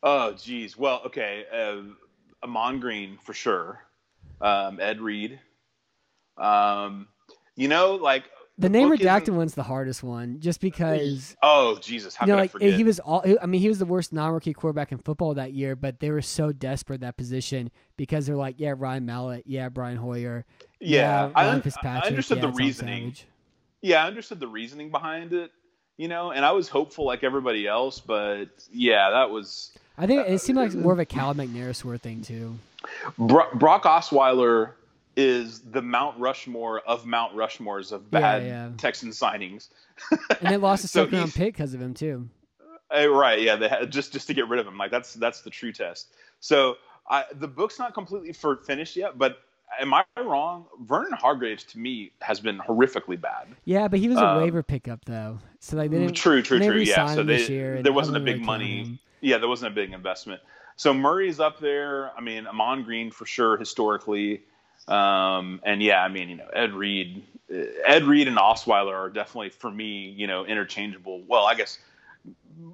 Oh, geez. Well, okay. Uh, Ahman Green for sure. Um, Ed Reed. Um, you know, like The name redacted one's the hardest one, just because Oh, Jesus! How you know, I like forget? he was all. I mean, he was the worst non-rookie quarterback in football that year, but they were so desperate that position because they're like, yeah, Ryan Mallett, yeah, Brian Hoyer, yeah, I, un- I understood yeah, the reasoning. Yeah, I understood the reasoning behind it. You know, and I was hopeful like everybody else, but yeah, that was I think it seemed like more of a Cal McNair sort of thing too. Bro- Brock Osweiler is the Mount Rushmore of Mount Rushmores of bad yeah. Texan signings. And they lost a [LAUGHS] So second round pick because of him too. Uh, right, yeah, they had, just just to get rid of him. Like that's that's the true test. So I, the book's not completely for finished yet, but am I wrong? Vernon Hargreaves to me has been horrifically bad. Yeah, but he was a Um, waiver pickup though, so like they didn't. True, true, they true. Yeah, so they, this year, and there wasn't a big money. Yeah, there wasn't a big investment. So Murray's up there. I mean, Ahman Green for sure historically, um, and yeah, I mean, you know, Ed Reed, Ed Reed and Osweiler are definitely for me, you know, interchangeable. Well, I guess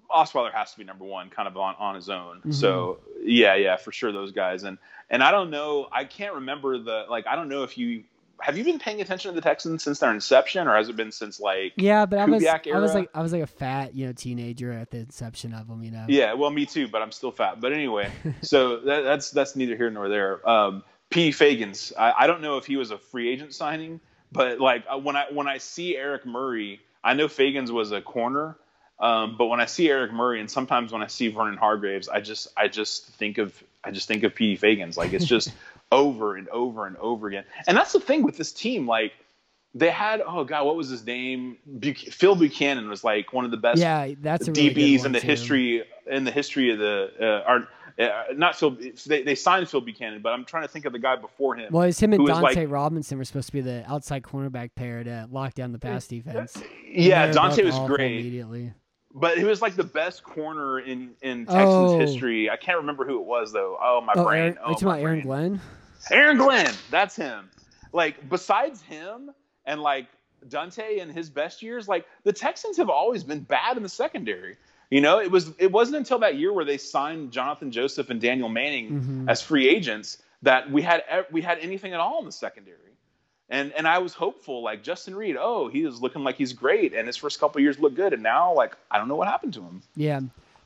Osweiler has to be number one, kind of on, on his own. Mm-hmm. So yeah, yeah, for sure those guys. And and I don't know, I can't remember the like. I don't know if you have you been paying attention to the Texans since their inception, or has it been since like Yeah, but I was Kubiak I was like I was like a fat you know teenager at the inception of them. You know. Yeah, well, me too, but I'm still fat. But anyway, [LAUGHS] so that, that's that's neither here nor there. Um, P. Faggins, I, I don't know if he was a free agent signing, but like uh, when I when I see Eric Murray, I know Faggins was a corner, um, but when I see Eric Murray, and sometimes when I see Vernon Hargreaves, I just I just think of I just think of P. Faggins. Like it's just [LAUGHS] over and over and over again. And that's the thing with this team, like. They had oh god, what was his name? Buch- Phil Buchanan was like one of the best Yeah, that's really DBs in the too. history in the history of the uh, are uh, not Phil. They, they signed Phil Buchanan, but I'm trying to think of the guy before him. Well, it's him and Dunta like- Robinson were supposed to be the outside cornerback pair to lock down the pass defense. yeah, Dunta was great, Immediately. But he was like the best corner in in Texans Oh. history. I can't remember who it was though. Oh my Oh, brain! Aaron, oh, are you talking about Aaron. Glenn? Aaron Glenn, that's him. Like besides him and like Dunta in his best years, like the Texans have always been bad in the secondary. You know, it was it wasn't until that year where they signed Johnathan Joseph and Danieal Manning Mhm. as free agents that we had we had anything at all in the secondary. And and I was hopeful, like Justin Reid. Oh, he is looking like he's great, and his first couple years looked good, and now like I don't know what happened to him. Yeah.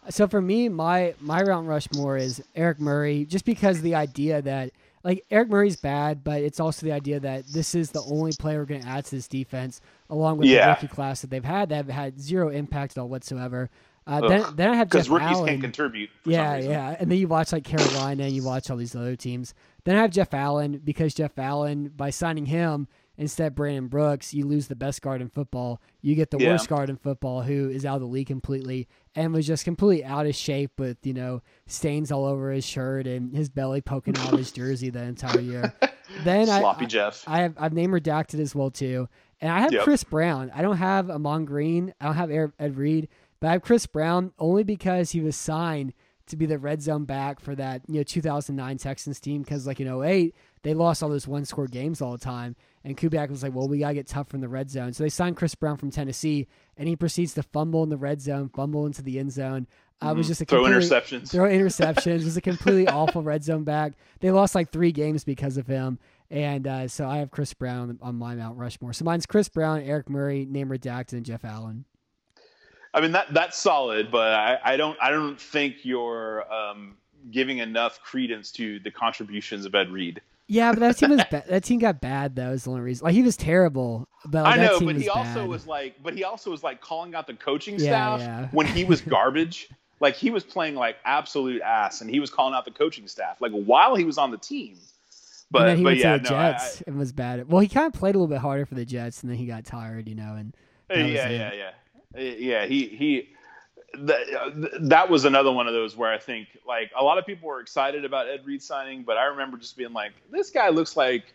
So for me, my my Mount Rushmore is Eric Murray, just because the idea that like Eric Murray's bad, but it's also the idea that this is the only player we're going to add to this defense, along with the Yeah. rookie class that they've had that have had zero impact at all whatsoever. Uh, then, then I have Because rookies Allen. can't contribute. For Yeah, yeah. And then you watch like Carolina and you watch all these other teams. Then I have Jeff Allen because Jeff Allen, by signing him instead of Brandon Brooks, you lose the best guard in football. You get the Yeah. worst guard in football, who is out of the league completely and was just completely out of shape with you know stains all over his shirt and his belly poking out of his jersey the entire year. [LAUGHS] Then I, Sloppy I, Jeff. I have I've name redacted as well too, and I have Yep. Chris Brown. I don't have Amon Green. I don't have Ed Reed, but I have Chris Brown only because he was signed to be the red zone back for that you know 2009 Texans team because like in 08 they lost all those one score games all the time, and Kubiak was like, well we gotta get tough from the red zone, so they signed Chris Brown from Tennessee, and he proceeds to fumble in the red zone, fumble into the end zone. Uh, it was just a Mm-hmm. Throw interceptions. throw [LAUGHS] interceptions. It was a completely awful red zone back. They lost like three games because of him. And uh, so I have Chris Brown on my Mount Rushmore. So mine's Chris Brown, Eric Murray, name redacted, and Jeff Allen. I mean that that's solid, but I, I don't I don't think you're um, giving enough credence to the contributions of Ed Reed. Yeah, but that team was [LAUGHS] ba- that team got bad though. Is the only reason. Like he was terrible, but like, I that know, but was he also bad. was like, but he also was like calling out the coaching staff yeah. when he was [LAUGHS] garbage. like he was playing like absolute ass, and he was calling out the coaching staff like while he was on the team. But and then he but went yeah, to the no, I- Jets and was bad. Well, he kind of played a little bit harder for the Jets, and then he got tired, you know. And yeah, that yeah, it. yeah, yeah. He he. That, that was another one of those where I think like a lot of people were excited about Ed Reed signing, but I remember just being like, this guy looks like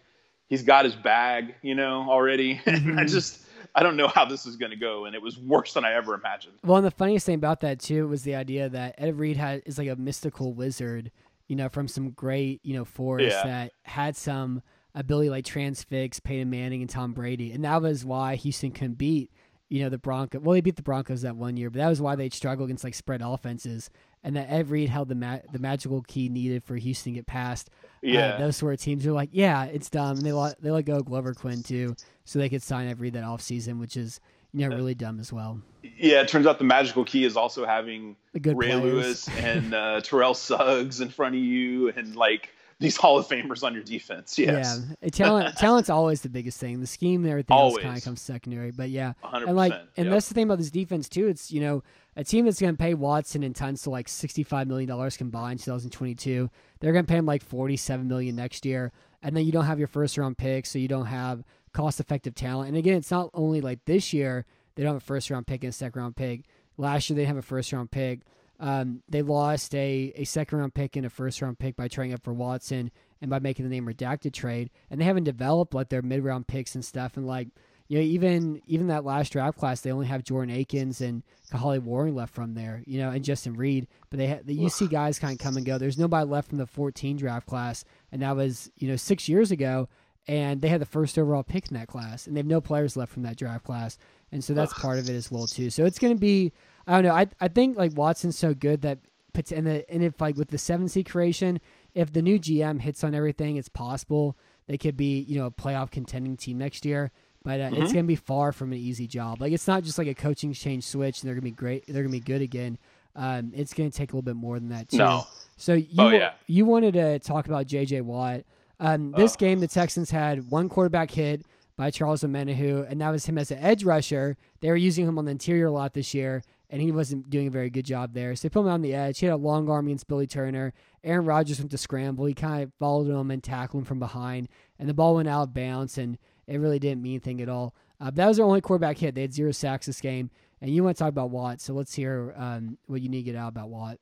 he's got his bag, you know, already. And [LAUGHS] I Mhm. just I don't know how this is going to go, and it was worse than I ever imagined. Well, and the funniest thing about that too was the idea that Ed Reed had is like a mystical wizard, you know, from some great, you know, forest Yeah. that had some ability like transfix Peyton Manning and Tom Brady, and that was why Houston couldn't beat, you know, the Broncos. Well, they beat the Broncos that one year, but that was why they struggled against like spread offenses, and that Ed Reed held the ma- the magical key needed for Houston to get past. uh, Yeah, those sort of teams are like, yeah, it's dumb, and they let they let go of Glover Quin too, so they could sign Ed Reed that offseason, which is you know really dumb as well. yeah. It turns out the magical key is also having Ray players. Lewis and uh, Terrell Suggs in front of you, and like these Hall of Famers on your defense. Yes, Yeah, talent [LAUGHS] talent's always the biggest thing. The scheme and everything else kind of Always. comes secondary. But yeah, hundred and like, and that's the thing about this defense too. It's you know a team that's going to pay Watson and Tunsil like sixty five million dollars combined, two thousand twenty two. They're going to pay him like forty seven million next year, and then you don't have your first round pick, so you don't have cost effective talent. And again, it's not only like this year they don't have a first round pick and a second round pick. Last year they didn't have a first round pick. Um, they lost a, a second round pick and a first round pick by trading up for Watson and by making the name redacted trade. And they haven't developed like their mid round picks and stuff. And like, you know, even even that last draft class, they only have Jordan Akins and Kahale Warring left from there, you know, and Justin Reid. But they ha- the you see guys kind of come and go. There's nobody left from the 14 draft class, and that was you know six years ago. And they had the first overall pick in that class, and they have no players left from that draft class, and so that's part of it as well too. So it's going to be, I don't know, I I think like Watson's so good that puts and the and if like with the seven seed creation, if the new GM hits on everything, it's possible they could be you know a playoff contending team next year. But uh, it's Mhm. gonna be far from an easy job. Like it's not just like a coaching change switch and they're gonna be great. They're gonna be good again. Um, it's gonna take a little bit more than that too. No. So you Oh, yeah. you wanted to talk about J.J. Watt. Um, this Oh. game, the Texans had one quarterback hit by Charles Omenihu, and that was him as an edge rusher. They were using him on the interior a lot this year, and he wasn't doing a very good job there. So they put him on the edge. He had a long arm against Billy Turner. Aaron Rodgers went to scramble. He kind of followed him and tackled him from behind, and the ball went out of bounds, and it really didn't mean anything at all. Uh, that was their only quarterback hit. They had zero sacks this game. And you want to talk about Watt, so let's hear um, what you need to get out about Watt.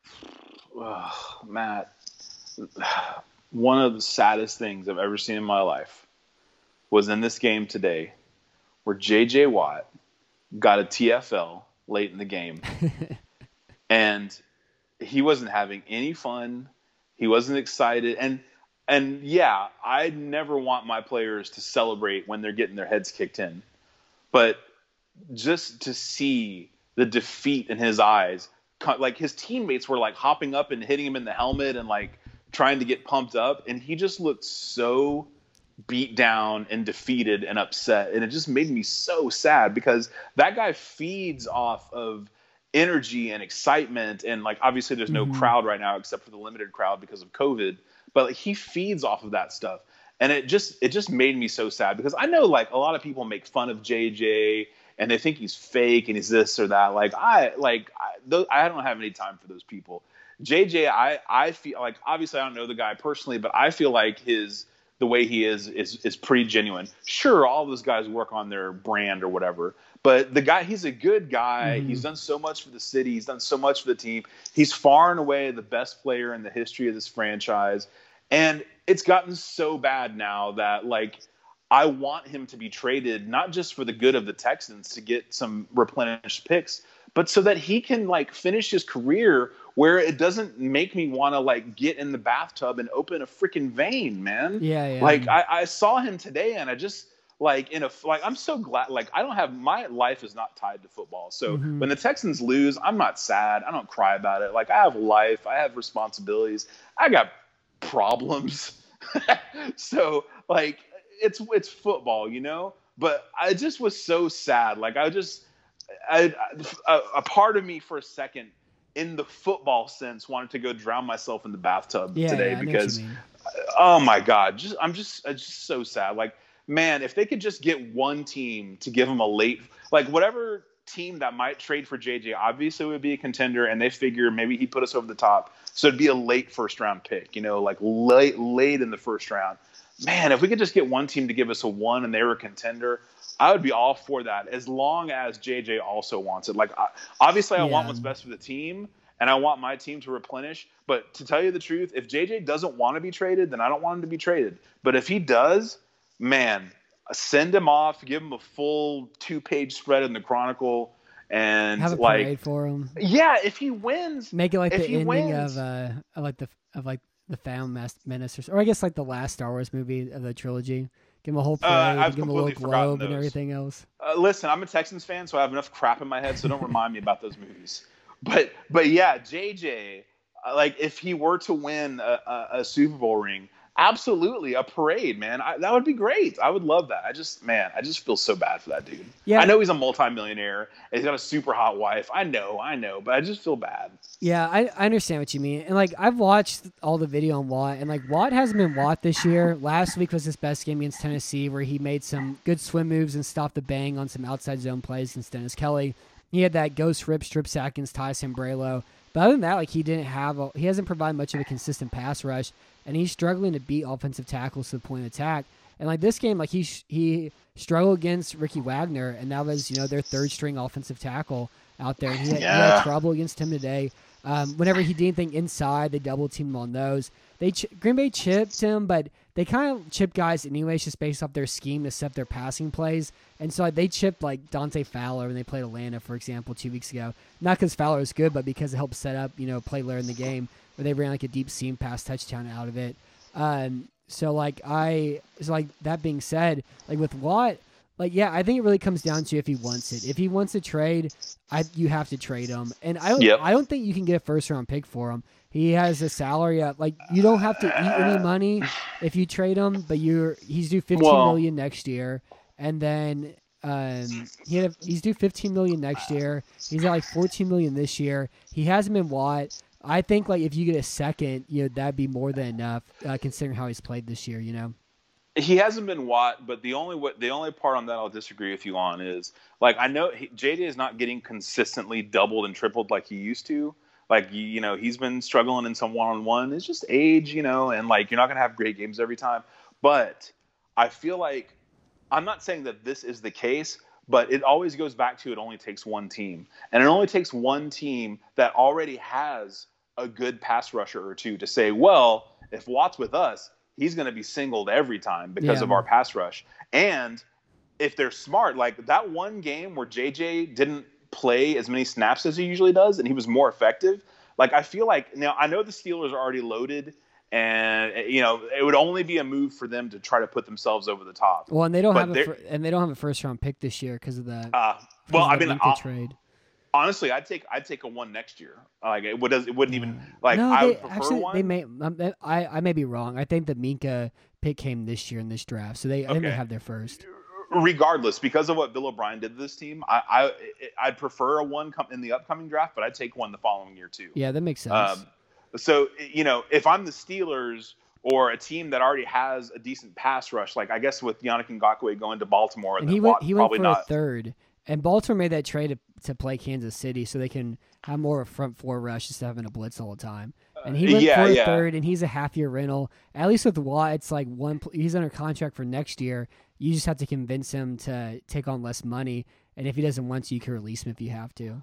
Ugh, Matt, [SIGHS] one of the saddest things I've ever seen in my life was in this game today where J.J. Watt got a TFL late in the game. [LAUGHS] and he wasn't having any fun. He wasn't excited. And and yeah, I never want my players to celebrate when they're getting their heads kicked in. But just to see the defeat in his eyes, like his teammates were like hopping up and hitting him in the helmet and like trying to get pumped up, and he just looked so beat down and defeated and upset, and it just made me so sad because that guy feeds off of energy and excitement, and like obviously there's no Mhm. crowd right now except for the limited crowd because of COVID, but like he feeds off of that stuff and it just it just made me so sad because I know like a lot of people make fun of JJ and they think he's fake and he's this or that. Like I like I, those, I don't have any time for those people. JJ, I I feel like obviously I don't know the guy personally, but I feel like his the way he is is is pretty genuine. Sure, all those guys work on their brand or whatever, but the guy he's a good guy. Mm-hmm. He's done so much for the city. He's done so much for the team. He's far and away the best player in the history of this franchise. And it's gotten so bad now that like I want him to be traded not just for the good of the Texans to get some replenished picks, but so that he can like finish his career where it doesn't make me want to like get in the bathtub and open a freaking vein, man. Yeah, yeah. Like I, I saw him today and I just like in a like I'm so glad like I don't have my life is not tied to football. So Mhm. when the Texans lose, I'm not sad. I don't cry about it. Like I have life, I have responsibilities. I got problems. [LAUGHS] so like it's it's football, you know? But I just was so sad. Like I just I, I a, a part of me for a second in the football sense wanted to go drown myself in the bathtub yeah, today yeah, I know what because oh my god just i'm just i'm just so sad. Like man if they could just get one team to give them a late like whatever team that might trade for jj obviously would be a contender and they figure maybe he put us over the top so it'd be a late first round pick you know like late late in the first round man if we could just get one team to give us a one and they were a contender i would be all for that as long as jj also wants it like I, obviously i want what's best for the team and I want my team to replenish. But to tell you the truth, if JJ doesn't want to be traded, then I don't want him to be traded. But if he does, man, send him off, give him a full two page spread in the Chronicle, and Have a like, parade for him. yeah, if he wins, Make it like the ending wins- of uh of like the of like the Found Mas- Menace, or, or I guess like the last Star Wars movie of the trilogy. Give him a whole parade, Uh, give him a little globe and everything else. uh, listen, I'm a Texans fan, so I have enough crap in my head, so don't remind me about those movies. But but yeah, JJ, uh, like if he were to win a, a, a Super Bowl ring, absolutely a parade, man. I, that would be great. I would love that. I just man, I just feel so bad for that dude. Yeah. I know he's a multimillionaire. He's got a super hot wife. I know, I know, but I just feel bad. Yeah, I, I understand what you mean. And like I've watched all the video on Watt and like Watt hasn't been Watt this year. Last week was his best game against Tennessee where he made some good swim moves and stopped the bang on some outside zone plays against Dennis Kelly. He had that ghost rip strip sack against Ty Sambrailo. But other than that, like he didn't have a, he hasn't provided much of a consistent pass rush and he's struggling to beat offensive tackles to the point of attack. And like this game, like he sh- he struggled against Ricky Wagner, and that was you know their third string offensive tackle out there. And he, had, he had trouble against him today. Um, whenever he did anything inside, they double teamed him on those. They ch- Green Bay chipped him, but they kind of chip guys anyways, just based off their scheme to set their passing plays. And so like, they chipped like Dante Fowler when they played Atlanta, for example, two weeks ago. Not because Fowler is good, but because it helped set up you know play later in the game where they ran like a deep seam pass touchdown out of it. Um, so like I, so like that being said, like with Watt, like yeah, I think it really comes down to if he wants it. If he wants to trade, I you have to trade him, and I don't, Yep. I don't think you can get a first round pick for him. He has a salary of like you don't have to eat any money if you trade him, but you're he's due fifteen million Well- next year, and then um he had a, he's due fifteen million next year. He's at like fourteen million this year. He hasn't been Watt. I think like if you get a second, you know that'd be more than enough, uh, considering how he's played this year. You know. He hasn't been Watt, but the only wa- the only part on that I'll disagree with you on is like I know JJ is not getting consistently doubled and tripled like he used to. Like you, you know, he's been struggling in some one on one. It's just age, you know, and like you're not gonna have great games every time. But I feel like I'm not saying that this is the case, but it always goes back to it only takes one team, and it only takes one team that already has a good pass rusher or two to say, well, if Watt's with us, he's going to be singled every time because Yeah. of our pass rush. And if they're smart, like that one game where JJ didn't play as many snaps as he usually does, and he was more effective. Like I feel like now I know the Steelers are already loaded, and you know it would only be a move for them to try to put themselves over the top. Well, and they don't But have a and they don't have a first round pick this year because of the Uh, well, of I mean, I'll- trade. honestly, I'd take I'd take a one next year. Like it would it wouldn't even like no, I they, would prefer actually one. they may. um, I I may be wrong. I think the Minkah pick came this year in this draft, so they think they Okay. have their first. regardless, because of what Bill O'Brien did to this team, I, I I'd prefer a one come in the upcoming draft, but I'd take one the following year too. Yeah, that makes sense. Um, so you know, if I'm the Steelers or a team that already has a decent pass rush, like I guess with Yannick Ngakoue going to Baltimore, and he went Watt he went probably for not. a third. And Baltimore made that trade to, to play Kansas City so they can have more of a front four rush instead of having a blitz all the time. and he uh, went yeah, for a yeah. third, and he's a half year rental. At least with Watt, it's like one. He's under contract for next year. You just have to convince him to take on less money, and if he doesn't want to, you can release him if you have to.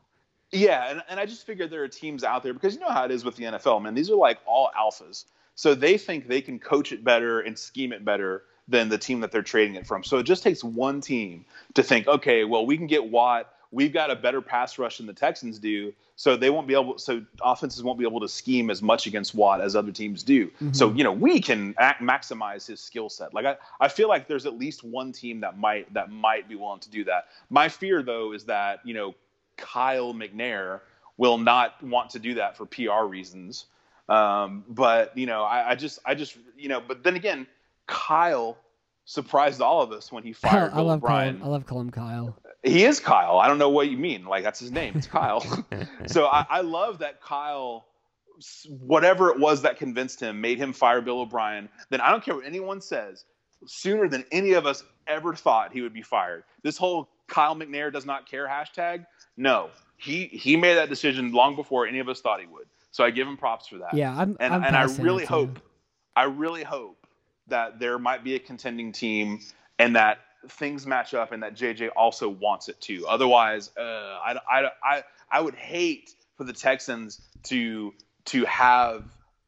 Yeah, and, and I just figured there are teams out there because you know how it is with the NFL, man. These are like all alphas. So they think they can coach it better and scheme it better than the team that they're trading it from. So it just takes one team to think, okay, well, we can get Watt. We've got a better pass rush than the Texans do. So they won't be able so offenses won't be able to scheme as much against Watt as other teams do. So, mm-hmm. you know, we can act, maximize his skill set. Like I, I feel like there's at least one team that might that might be willing to do that. My fear though is that, you know, Kyle McNair will not want to do that for PR reasons. Um, but you know, I, I just, I just, you know, but then again, Kyle surprised all of us when he [LAUGHS] fired I Bill love O'Brien. I love Colin Kyle. He is Kyle. I don't know what you mean. Like that's his name. It's Kyle. [LAUGHS] [LAUGHS] so I, I love that Kyle, whatever it was that convinced him, made him fire Bill O'Brien. Then I don't care what anyone says. Sooner than any of us ever thought he would be fired. This whole Kyle McNair does not care hashtag. No, he he made that decision long before any of us thought he would. So I give him props for that. Yeah, I'm. and I'm and I really hope, I really hope that there might be a contending team and that things match up and that JJ also wants it too. Otherwise, uh, I, I, I, I would hate for the Texans to to have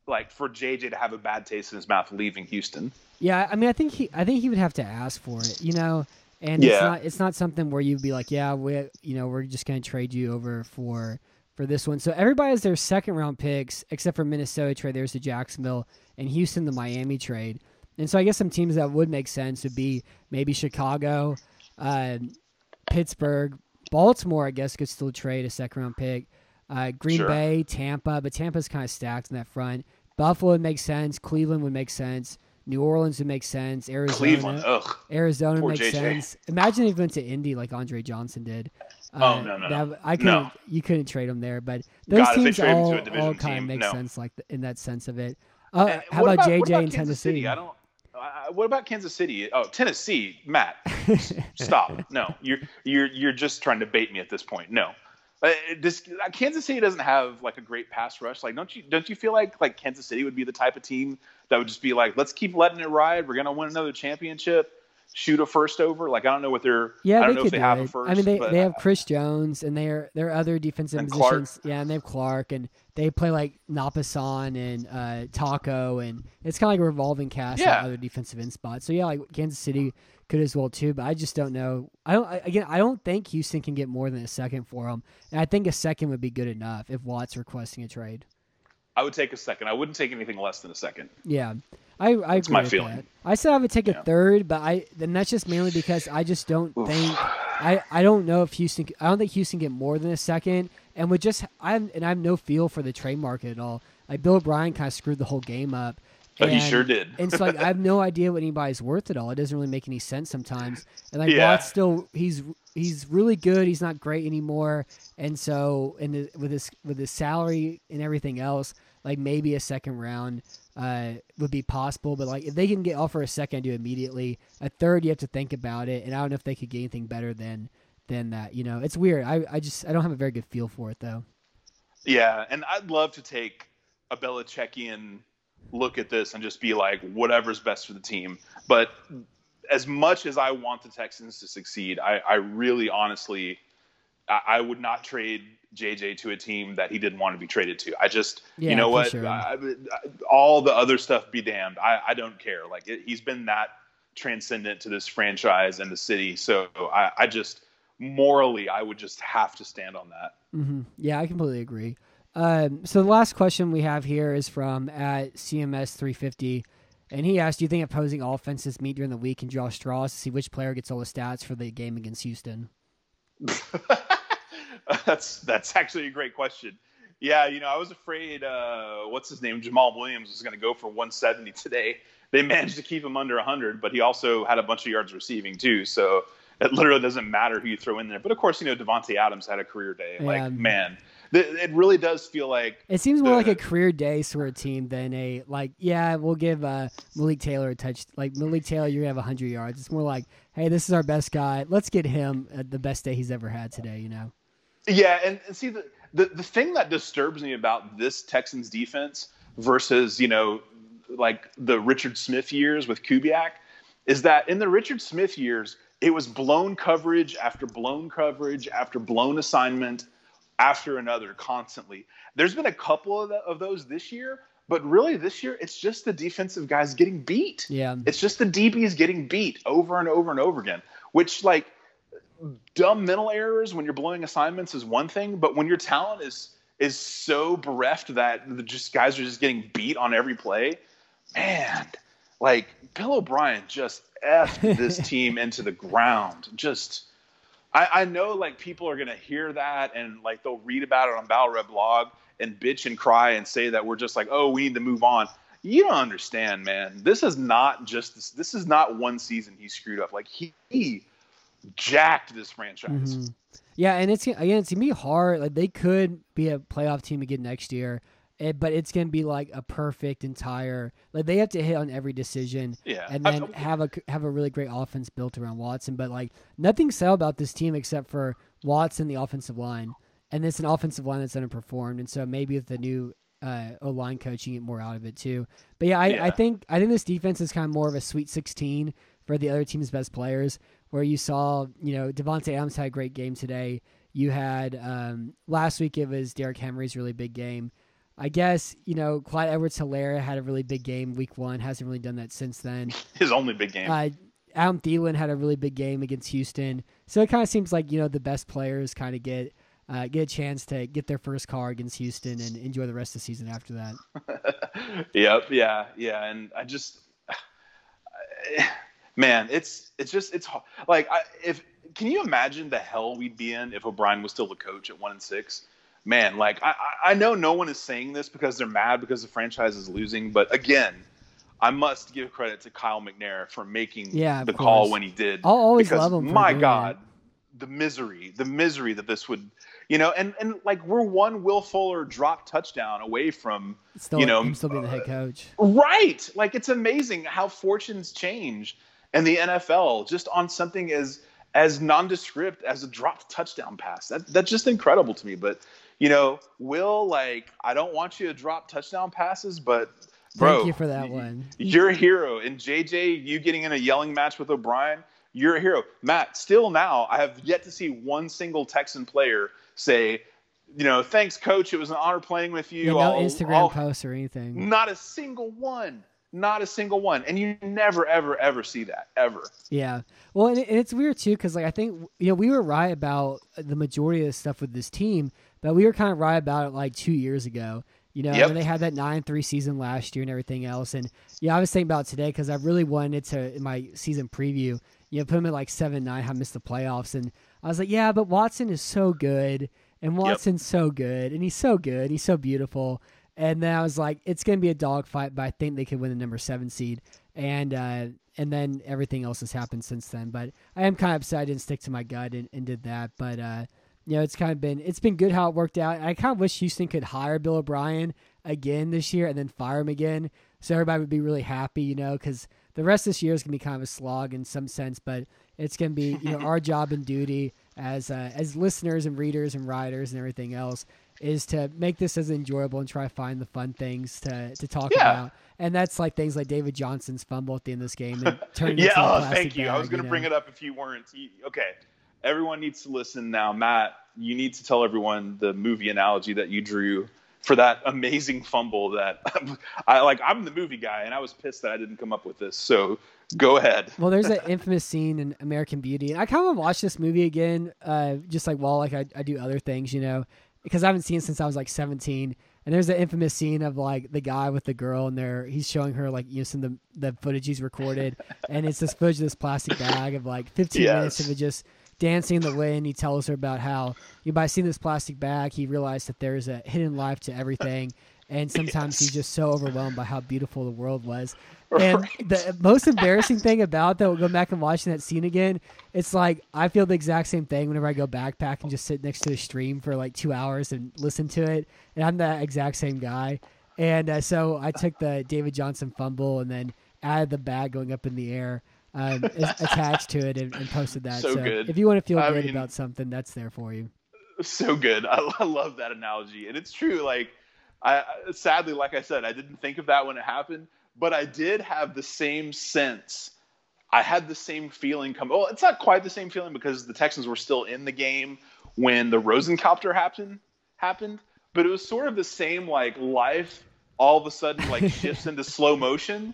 like for JJ to have a bad taste in his mouth leaving Houston. Yeah, I mean, I think he, I think he would have to ask for it, you know, and it's not, it's not something where you'd be like, yeah, we, you know, we're just gonna trade you over for, for this one. So everybody has their second round picks, except for Minnesota trade. There's the Jacksonville and Houston, the Miami trade, and so I guess some teams that would make sense would be maybe Chicago, uh, Pittsburgh, Baltimore. I guess could still trade a second round pick. Uh, Green Sure. Bay, Tampa, but Tampa's kind of stacked in that front. Buffalo would make sense. Cleveland would make sense. New Orleans would make sense. Arizona, Cleveland, ugh. Arizona Poor makes JJ. sense. Imagine if he went to Indy like Andre Johnson did. Uh, Oh, no, no, no. that- I couldn't. No. You couldn't trade him there, but those God, teams all, all kind of make no. sense, like in that sense of it. Uh, how about, what JJ in Kansas Tennessee? City? I don't. Uh, what about Kansas City? Oh, Tennessee, Matt. [LAUGHS] stop. No, you're you're you're just trying to bait me at this point. No. Uh, this uh, Kansas City doesn't have like a great pass rush. Like, don't you don't you feel like like Kansas City would be the type of team that would just be like, let's keep letting it ride. We're gonna win another championship. Shoot a first over. Like, I don't know what they're. Yeah, I don't they know if they do have it. a first. I mean, they, but they have Chris Jones and their their other defensive And Clark. positions. Yeah, and they have Clark and they play like Napasan and uh, Taco and it's kind of like a revolving cast Yeah. of other defensive end spots. So yeah, like Kansas City could as well too. But I just don't know. I don't I, again. I don't think Houston can get more than a second for them, and I think a second would be good enough if Watt's requesting a trade. I would take a second. I wouldn't take anything less than a second. Yeah, I I agree my with feeling. that. I said I would take a third, but I then that's just mainly because I just don't think I I don't know if Houston I don't think Houston get more than a second, and with just I and I have no feel for the trade market at all. Like Bill O'Brien kind of screwed the whole game up. But he sure did. [LAUGHS] and so like I have no idea what anybody's worth at all. It doesn't really make any sense sometimes. And like Yeah. Watt's still he's he's really good. He's not great anymore. And so with his with his salary and everything else, like maybe a second round uh, would be possible. But like if they can get offer a second do immediately, a third you have to think about it. And I don't know if they could get anything better than than that. You know, it's weird. I I just I don't have a very good feel for it though. Yeah, and I'd love to take a Belichickian look at this and just be like, whatever's best for the team. But as much as I want the Texans to succeed, I, I really honestly, I, I would not trade JJ to a team that he didn't want to be traded to. I just, Yeah, you know what, sure. I, all the other stuff be damned. I, I don't care. Like it, he's been that transcendent to this franchise and the city. So I, I just morally, I would just have to stand on that. hmm Yeah, I completely agree. Um, so the last question we have here is from at CMS 350, and he asked, "Do you think opposing offenses meet during the week and draw straws to see which player gets all the stats for the game against Houston?" [LAUGHS] that's that's actually a great question. Yeah, you know, I was afraid uh, what's his name, Jamaal Williams was going to go for 170 today. They managed to keep him under 100, but he also had a bunch of yards receiving too. So it literally doesn't matter who you throw in there. But of course, you know, Davante Adams had a career day. Yeah. Like, man, it really does feel like It seems more like a career day sort of team than a like, yeah, we'll give uh, Malik Taylor a touch. Like Malik Taylor, you're gonna have 100 yards. It's more like, hey, this is our best guy. Let's get him at the best day he's ever had today. You know? Yeah, and, and see the, the the thing that disturbs me about this Texans defense, versus you know like the Richard Smith years with Kubiak is that in the Richard Smith years it was blown coverage after blown coverage after blown assignment after another constantly. There's been a couple of, the, of those this year, but really this year it's just the defensive guys getting beat. Yeah. It's just the DBs getting beat over and over and over again, which like dumb mental errors when you're blowing assignments is one thing, but when your talent is is so bereft that the just guys are just getting beat on every play, man, like Bill O'Brien just effed this [LAUGHS] team into the ground. Just I, I know like people are gonna hear that and like they'll read about it on Battle Red blog and bitch and cry and say that we're just like, oh, we need to move on. You don't understand, man. This is not just this. This is not one season he screwed up. Like he, he jacked this franchise. Mhm. Yeah, and it's again, it's gonna be hard. Like they could be a playoff team again next year, eh, but it's gonna be like a perfect entire. Like they have to hit on every decision, Yeah. and I- then have a have a really great offense built around Watson. But like nothing sell about this team except for Watson, the offensive line, and it's an offensive line that's underperformed. And so maybe with the new uh, O line coach, you get more out of it too. But yeah, I, I think I think this defense is kind of more of a Sweet Sixteen for the other team's best players. Where you saw, you know, Davante Adams had a great game today. You had um, last week it was Derrick Henry's really big game. I guess you know Clyde Edwards Helaire had a really big game week one. Hasn't really done that since then. [LAUGHS] His only big game. Uh, Adam Thielen had a really big game against Houston. So it kind of seems like you know the best players kind of get uh, get a chance to get their first car against Houston and enjoy the rest of the season after that. [LAUGHS] yep. Yeah. Yeah. And I just, [SIGHS] man, it's it's just it's like I, if can you imagine the hell we'd be in if O'Brien was still the coach at one and six? Man, like I, I know no one is saying this because they're mad because the franchise is losing, but again, I must give credit to Kyle McNair for making Yeah, the call when he did. I'll always because love him my God, the misery, the misery that this would, you know, and and like we're one Will Fuller drop touchdown away from, Still, you know, him still being the head coach. Uh, right. Like it's amazing how fortunes change in the NFL just on something as as nondescript as a dropped touchdown pass. That that's just incredible to me. But you know, Will, like, I don't want you to drop touchdown passes, but bro, Thank you for that one. You're a hero. And JJ, you getting in a yelling match with O'Brien, you're a hero. Matt, still now, I have yet to see one single Texan player say, you know, thanks, coach. It was an honor playing with you. Yeah, no I'll- Instagram I'll- posts or anything. not a single one. Not a single one. And you never, ever, ever see that ever. Yeah. Well, and, it- and it's weird too because like I think you know we were right about the majority of the stuff with this team, but we were kind of right about it like two years ago. You know, Yep. and they had that nine three season last year and everything else. And yeah, I was thinking about today because I really wanted to in my season preview, you know, put them at like seven nine, I missed the playoffs, and I was like, yeah, but Watson is so good, and Watson's so good, and he's so good, he's so beautiful. And then I was like, it's going to be a dogfight, but I think they could win the number seven seed. And uh, and then everything else has happened since then. But I am kind of upset I didn't stick to my gut and, and did that. But uh, you know, it's kind of been it's been good how it worked out. I kind of wish Houston could hire Bill O'Brien again this year and then fire him again, so everybody would be really happy. You know, because the rest of this year is gonna be kind of a slog in some sense, but it's gonna be you know our [LAUGHS] job and duty as uh, as listeners and readers and writers and everything else is to make this as enjoyable and try to find the fun things to to talk Yeah. about. And that's like things like David Johnson's fumble at the end of this game and [LAUGHS] turning Yeah, oh, thank you. I was going to know? bring it up if you weren't. Okay. Everyone needs to listen now. Matt, you need to tell everyone the movie analogy that you drew for that amazing fumble that [LAUGHS] I like. I'm the movie guy, and I was pissed that I didn't come up with this. So go ahead. [LAUGHS] Well, there's an infamous scene in American Beauty, and I kind of watched this movie again, uh, just like while like I, I do other things, you know, because I haven't seen it since I was like 17. And there's an infamous scene of like the guy with the girl, and there he's showing her like you know some of the the footage he's recorded, and it's this footage of this plastic bag of like 15 minutes of it just dancing in the wind. He tells her about how you know, by seeing this plastic bag, he realized that there's a hidden life to everything. And [LAUGHS] sometimes he's just so overwhelmed by how beautiful the world was. And the most embarrassing thing about that, will go back and watching that scene again, it's like I feel the exact same thing whenever I go backpack and just sit next to a stream for like two hours and listen to it. And I'm that exact same guy. And uh, so I took the David Johnson fumble and then added the bag going up in the air um, attached to it and, and posted that. So good. if you want to feel I good mean- about something, that's there for you. so good. I, I love that analogy, and it's true. Like I sadly, like I said, I didn't think of that when it happened, but I did have the same sense. I had the same feeling come. Well, it's not quite the same feeling because the Texans were still in the game when the Rosencopter happened happened, but it was sort of the same like life all of a sudden like [LAUGHS] shifts into slow motion,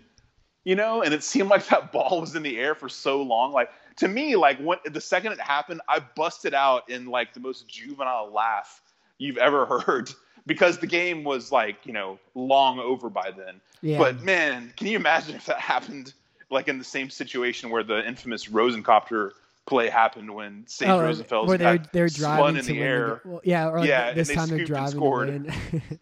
you know, and it seemed like that [LAUGHS] ball was in the air for so long. Like to me, like when the second it happened, I busted out in like the most juvenile laugh you've ever [LAUGHS] heard because the game was like you know long over by then. Yeah. But man, can you imagine [LAUGHS] if that happened like in the same situation where the infamous Rosencopter play happened when St. Oh, Rosenfels where they're they're spun driving in the air. well, yeah, or like Yeah, this and they time they're scooped and driving scored.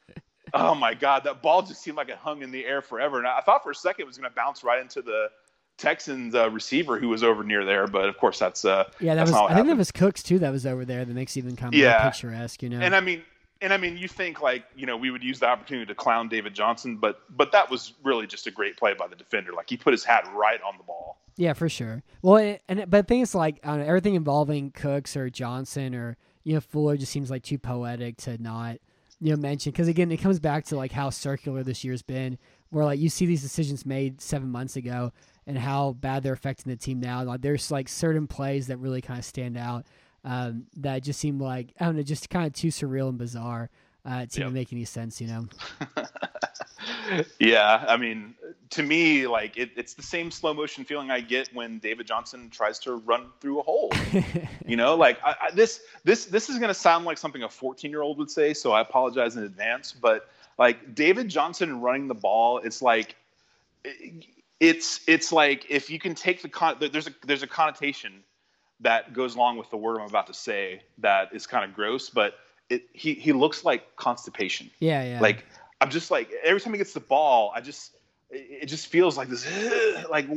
Oh my god, that ball just seemed like it hung in the air forever. And I thought for a second it was going to bounce right into the Texans uh, receiver who was over near there, but of course that's uh yeah, that was. I think that was Cooks too. That was over there. That makes even kind of Yeah. picturesque. You know. And I mean, and I mean, you think like you know we would use the opportunity to clown David Johnson, but but that was really just a great play by the defender. Like he put his hat right on the ball. Yeah, for sure. Well, and, and but the thing is, like, know, everything involving Cooks or Johnson or you know Fuller just seems like too poetic to not you know mention because again, it comes back to like how circular this year's been, where like you see these decisions made seven months ago and how bad they're affecting the team now. Like, there's like certain plays that really kind of stand out um, that just seem like I don't know, just kind of too surreal and bizarre uh, to Yep. even make any sense. You know. [LAUGHS] yeah, I mean, to me, like it, it's the same slow motion feeling I get when David Johnson tries to run through a hole. [LAUGHS] you know, like I, I, this this this is going to sound like something a 14 year old would say, so I apologize in advance. But like David Johnson running the ball, it's like it's it's like if you can take the con there's a there's a connotation that goes along with the word I'm about to say that is kind of gross, but it he he looks like constipation. yeah, yeah. Like I'm just like every time he gets the ball, I just it just feels like this [SIGHS] like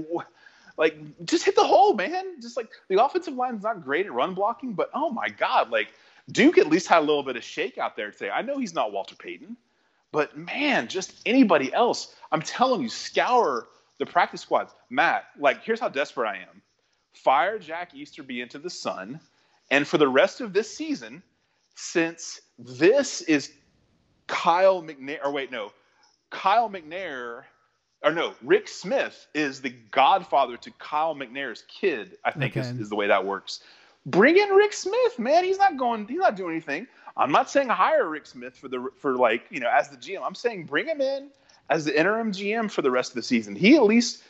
like just hit the hole, man. Just like the offensive line's not great at run blocking, but oh my god, like Duke at least had a little bit of shake out there today. I know he's not Walter Payton, but man, just anybody else. I'm telling you, scour the practice squads. Matt, like here's how desperate I am. Fire Jack Easterby into the sun, and for the rest of this season, since this is Kyle McNair, or wait, no, Kyle McNair, or no, Rick Smith is the godfather to Kyle McNair's kid. I think is, is the way that works. Bring in Rick Smith, man. He's not going. He's not doing anything. I'm not saying hire Rick Smith for the for like you know as the GM. I'm saying bring him in as the interim GM for the rest of the season. He at least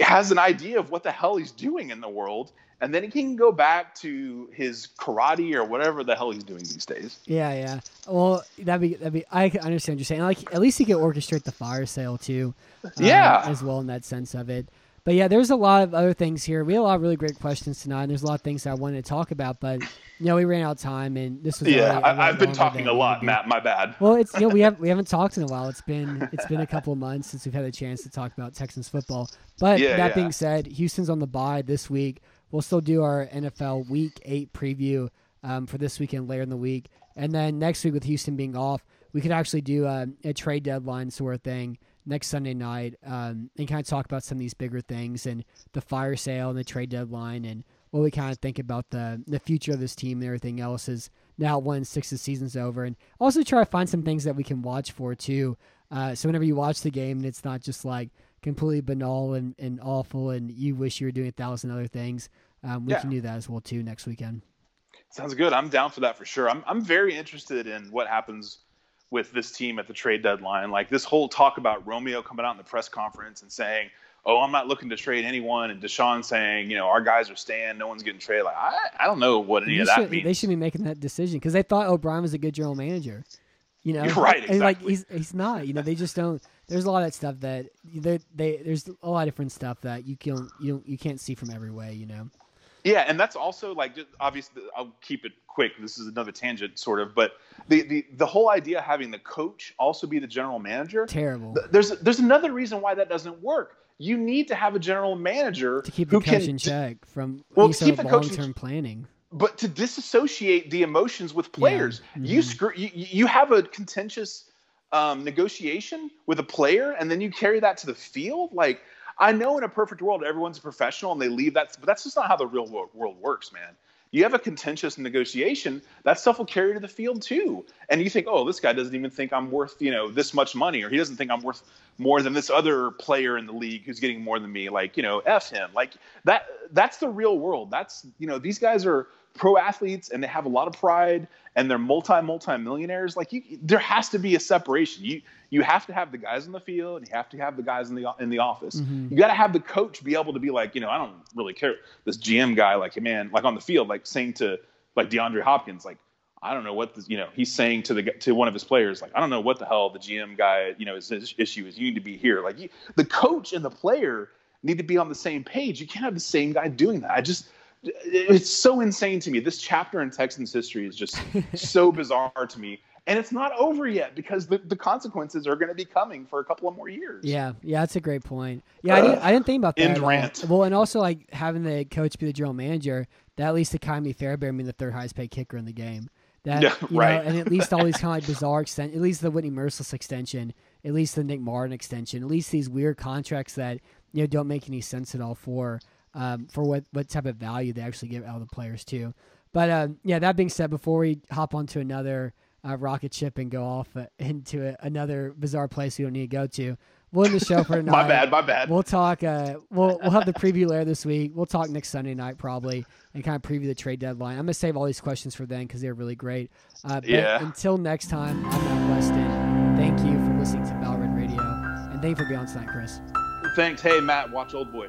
has an idea of what the hell he's doing in the world, and then he can go back to his karate or whatever the hell he's doing these days. Yeah, yeah. Well, that'd be that'd be. I understand what you're saying. Like, at least he could orchestrate the fire sale too. um, Yeah. as well in that sense of it. But yeah, there's a lot of other things here. We had a lot of really great questions tonight. And there's a lot of things I wanted to talk about, but you know, we ran out of time, and this was Yeah, lot I, I've been talking a lot, needed to be. Matt. My bad. Well, it's you know we [LAUGHS] have we haven't talked in a while. It's been it's been a couple of months since we've had a chance to talk about Texans football. But Yeah, that yeah. being said, Houston's on the bye this week. We'll still do our NFL Week Eight preview um, for this weekend later in the week, and then next week with Houston being off, we could actually do a, a trade deadline sort of thing next Sunday night um, and kind of talk about some of these bigger things and the fire sale and the trade deadline and what we kind of think about the the future of this team and everything else is now one six the season's over. And also try to find some things that we can watch for too. Uh, so whenever you watch the game and it's not just like completely banal and, and awful and you wish you were doing a thousand other things um, we Yeah. can do that as well too next weekend Sounds good. I'm down for that for sure. I'm I'm very interested in what happens with this team at the trade deadline. Like this whole talk about Romeo coming out in the press conference and saying, "Oh, I'm not looking to trade anyone," and Deshaun saying, "You know, our guys are staying. No one's getting traded." Like I, I don't know what any You of that should- means. they should be making that decision because they thought O'Brien was a good general manager. You know, You're [LAUGHS] right, And like he's he's not. You know, they just don't. There's a lot of that stuff that they they there's a lot of different stuff that you can you don't you can't see from every way. You know. Yeah, and that's also like just obviously I'll keep it quick. This is another tangent, sort of, but the the the whole idea of having the coach also be the general manager. Terrible th- There's there's another reason why that doesn't work. You need to have a general manager to keep the who coach can in check from Well, keep the long term planning. but to disassociate the emotions with players. You Mhm. screw you, you have a contentious um, negotiation with a player, and then you carry that to the field. Like I know in a perfect world, everyone's a professional and they leave that, but that's just not how the real world, world works, man. you have a contentious negotiation, that stuff will carry to the field too. And you think, oh, this guy doesn't even think I'm worth, you know, this much money, or he doesn't think I'm worth more than this other player in the league who's getting more than me. Like, you know, F him. Like that that's the real world. That's you know, these guys are pro athletes and they have a lot of pride and they're multi multi millionaires like you there has to be a separation. You you have to have the guys in the field and you have to have the guys in the in the office. Mm-hmm. you got to have the coach be able to be like you know i don't really care. This gm guy like man like on the field like saying to like deandre hopkins like i don't know what this, you know he's saying to the to one of his players like i don't know what the hell the gm guy you know his, his issue is. You need to be here. Like you, the coach and the player need to be on the same page. You can't have the same guy doing that. I just it's so insane to me. This chapter in Texans history is just [LAUGHS] so bizarre to me. And it's not over yet because the, the consequences are going to be coming for a couple of more years. Yeah, yeah, that's a great point. Yeah, uh, I, didn't, I didn't think about that. End rant. Well, and also like having the coach be the general manager, that at least to Ka'imi Fairbairn being the third highest paid kicker in the game. That yeah, you right. know, and at least all these kind of like [LAUGHS] bizarre extent, at least the Whitney Mercilus extension, at least the Nick Martin extension, at least these weird contracts that you know don't make any sense at all for um, for what, what type of value they actually give out of the players too. But um, yeah, that being said, before we hop onto another uh, rocket ship and go off uh, [LAUGHS] into a, another bizarre place we don't need to go to, we'll end the show for tonight. [LAUGHS] my bad, my bad. We'll talk. Uh, we'll we'll have the preview later this week. We'll talk next Sunday night probably and kind of preview the trade deadline. I'm gonna save all these questions for then because they're really great. Uh, but yeah. Until next time, I'm Matt Weston. Thank you for listening to Red Radio, and thank you for being on tonight, Chris. Thanks. Hey, Matt, watch Old Boy.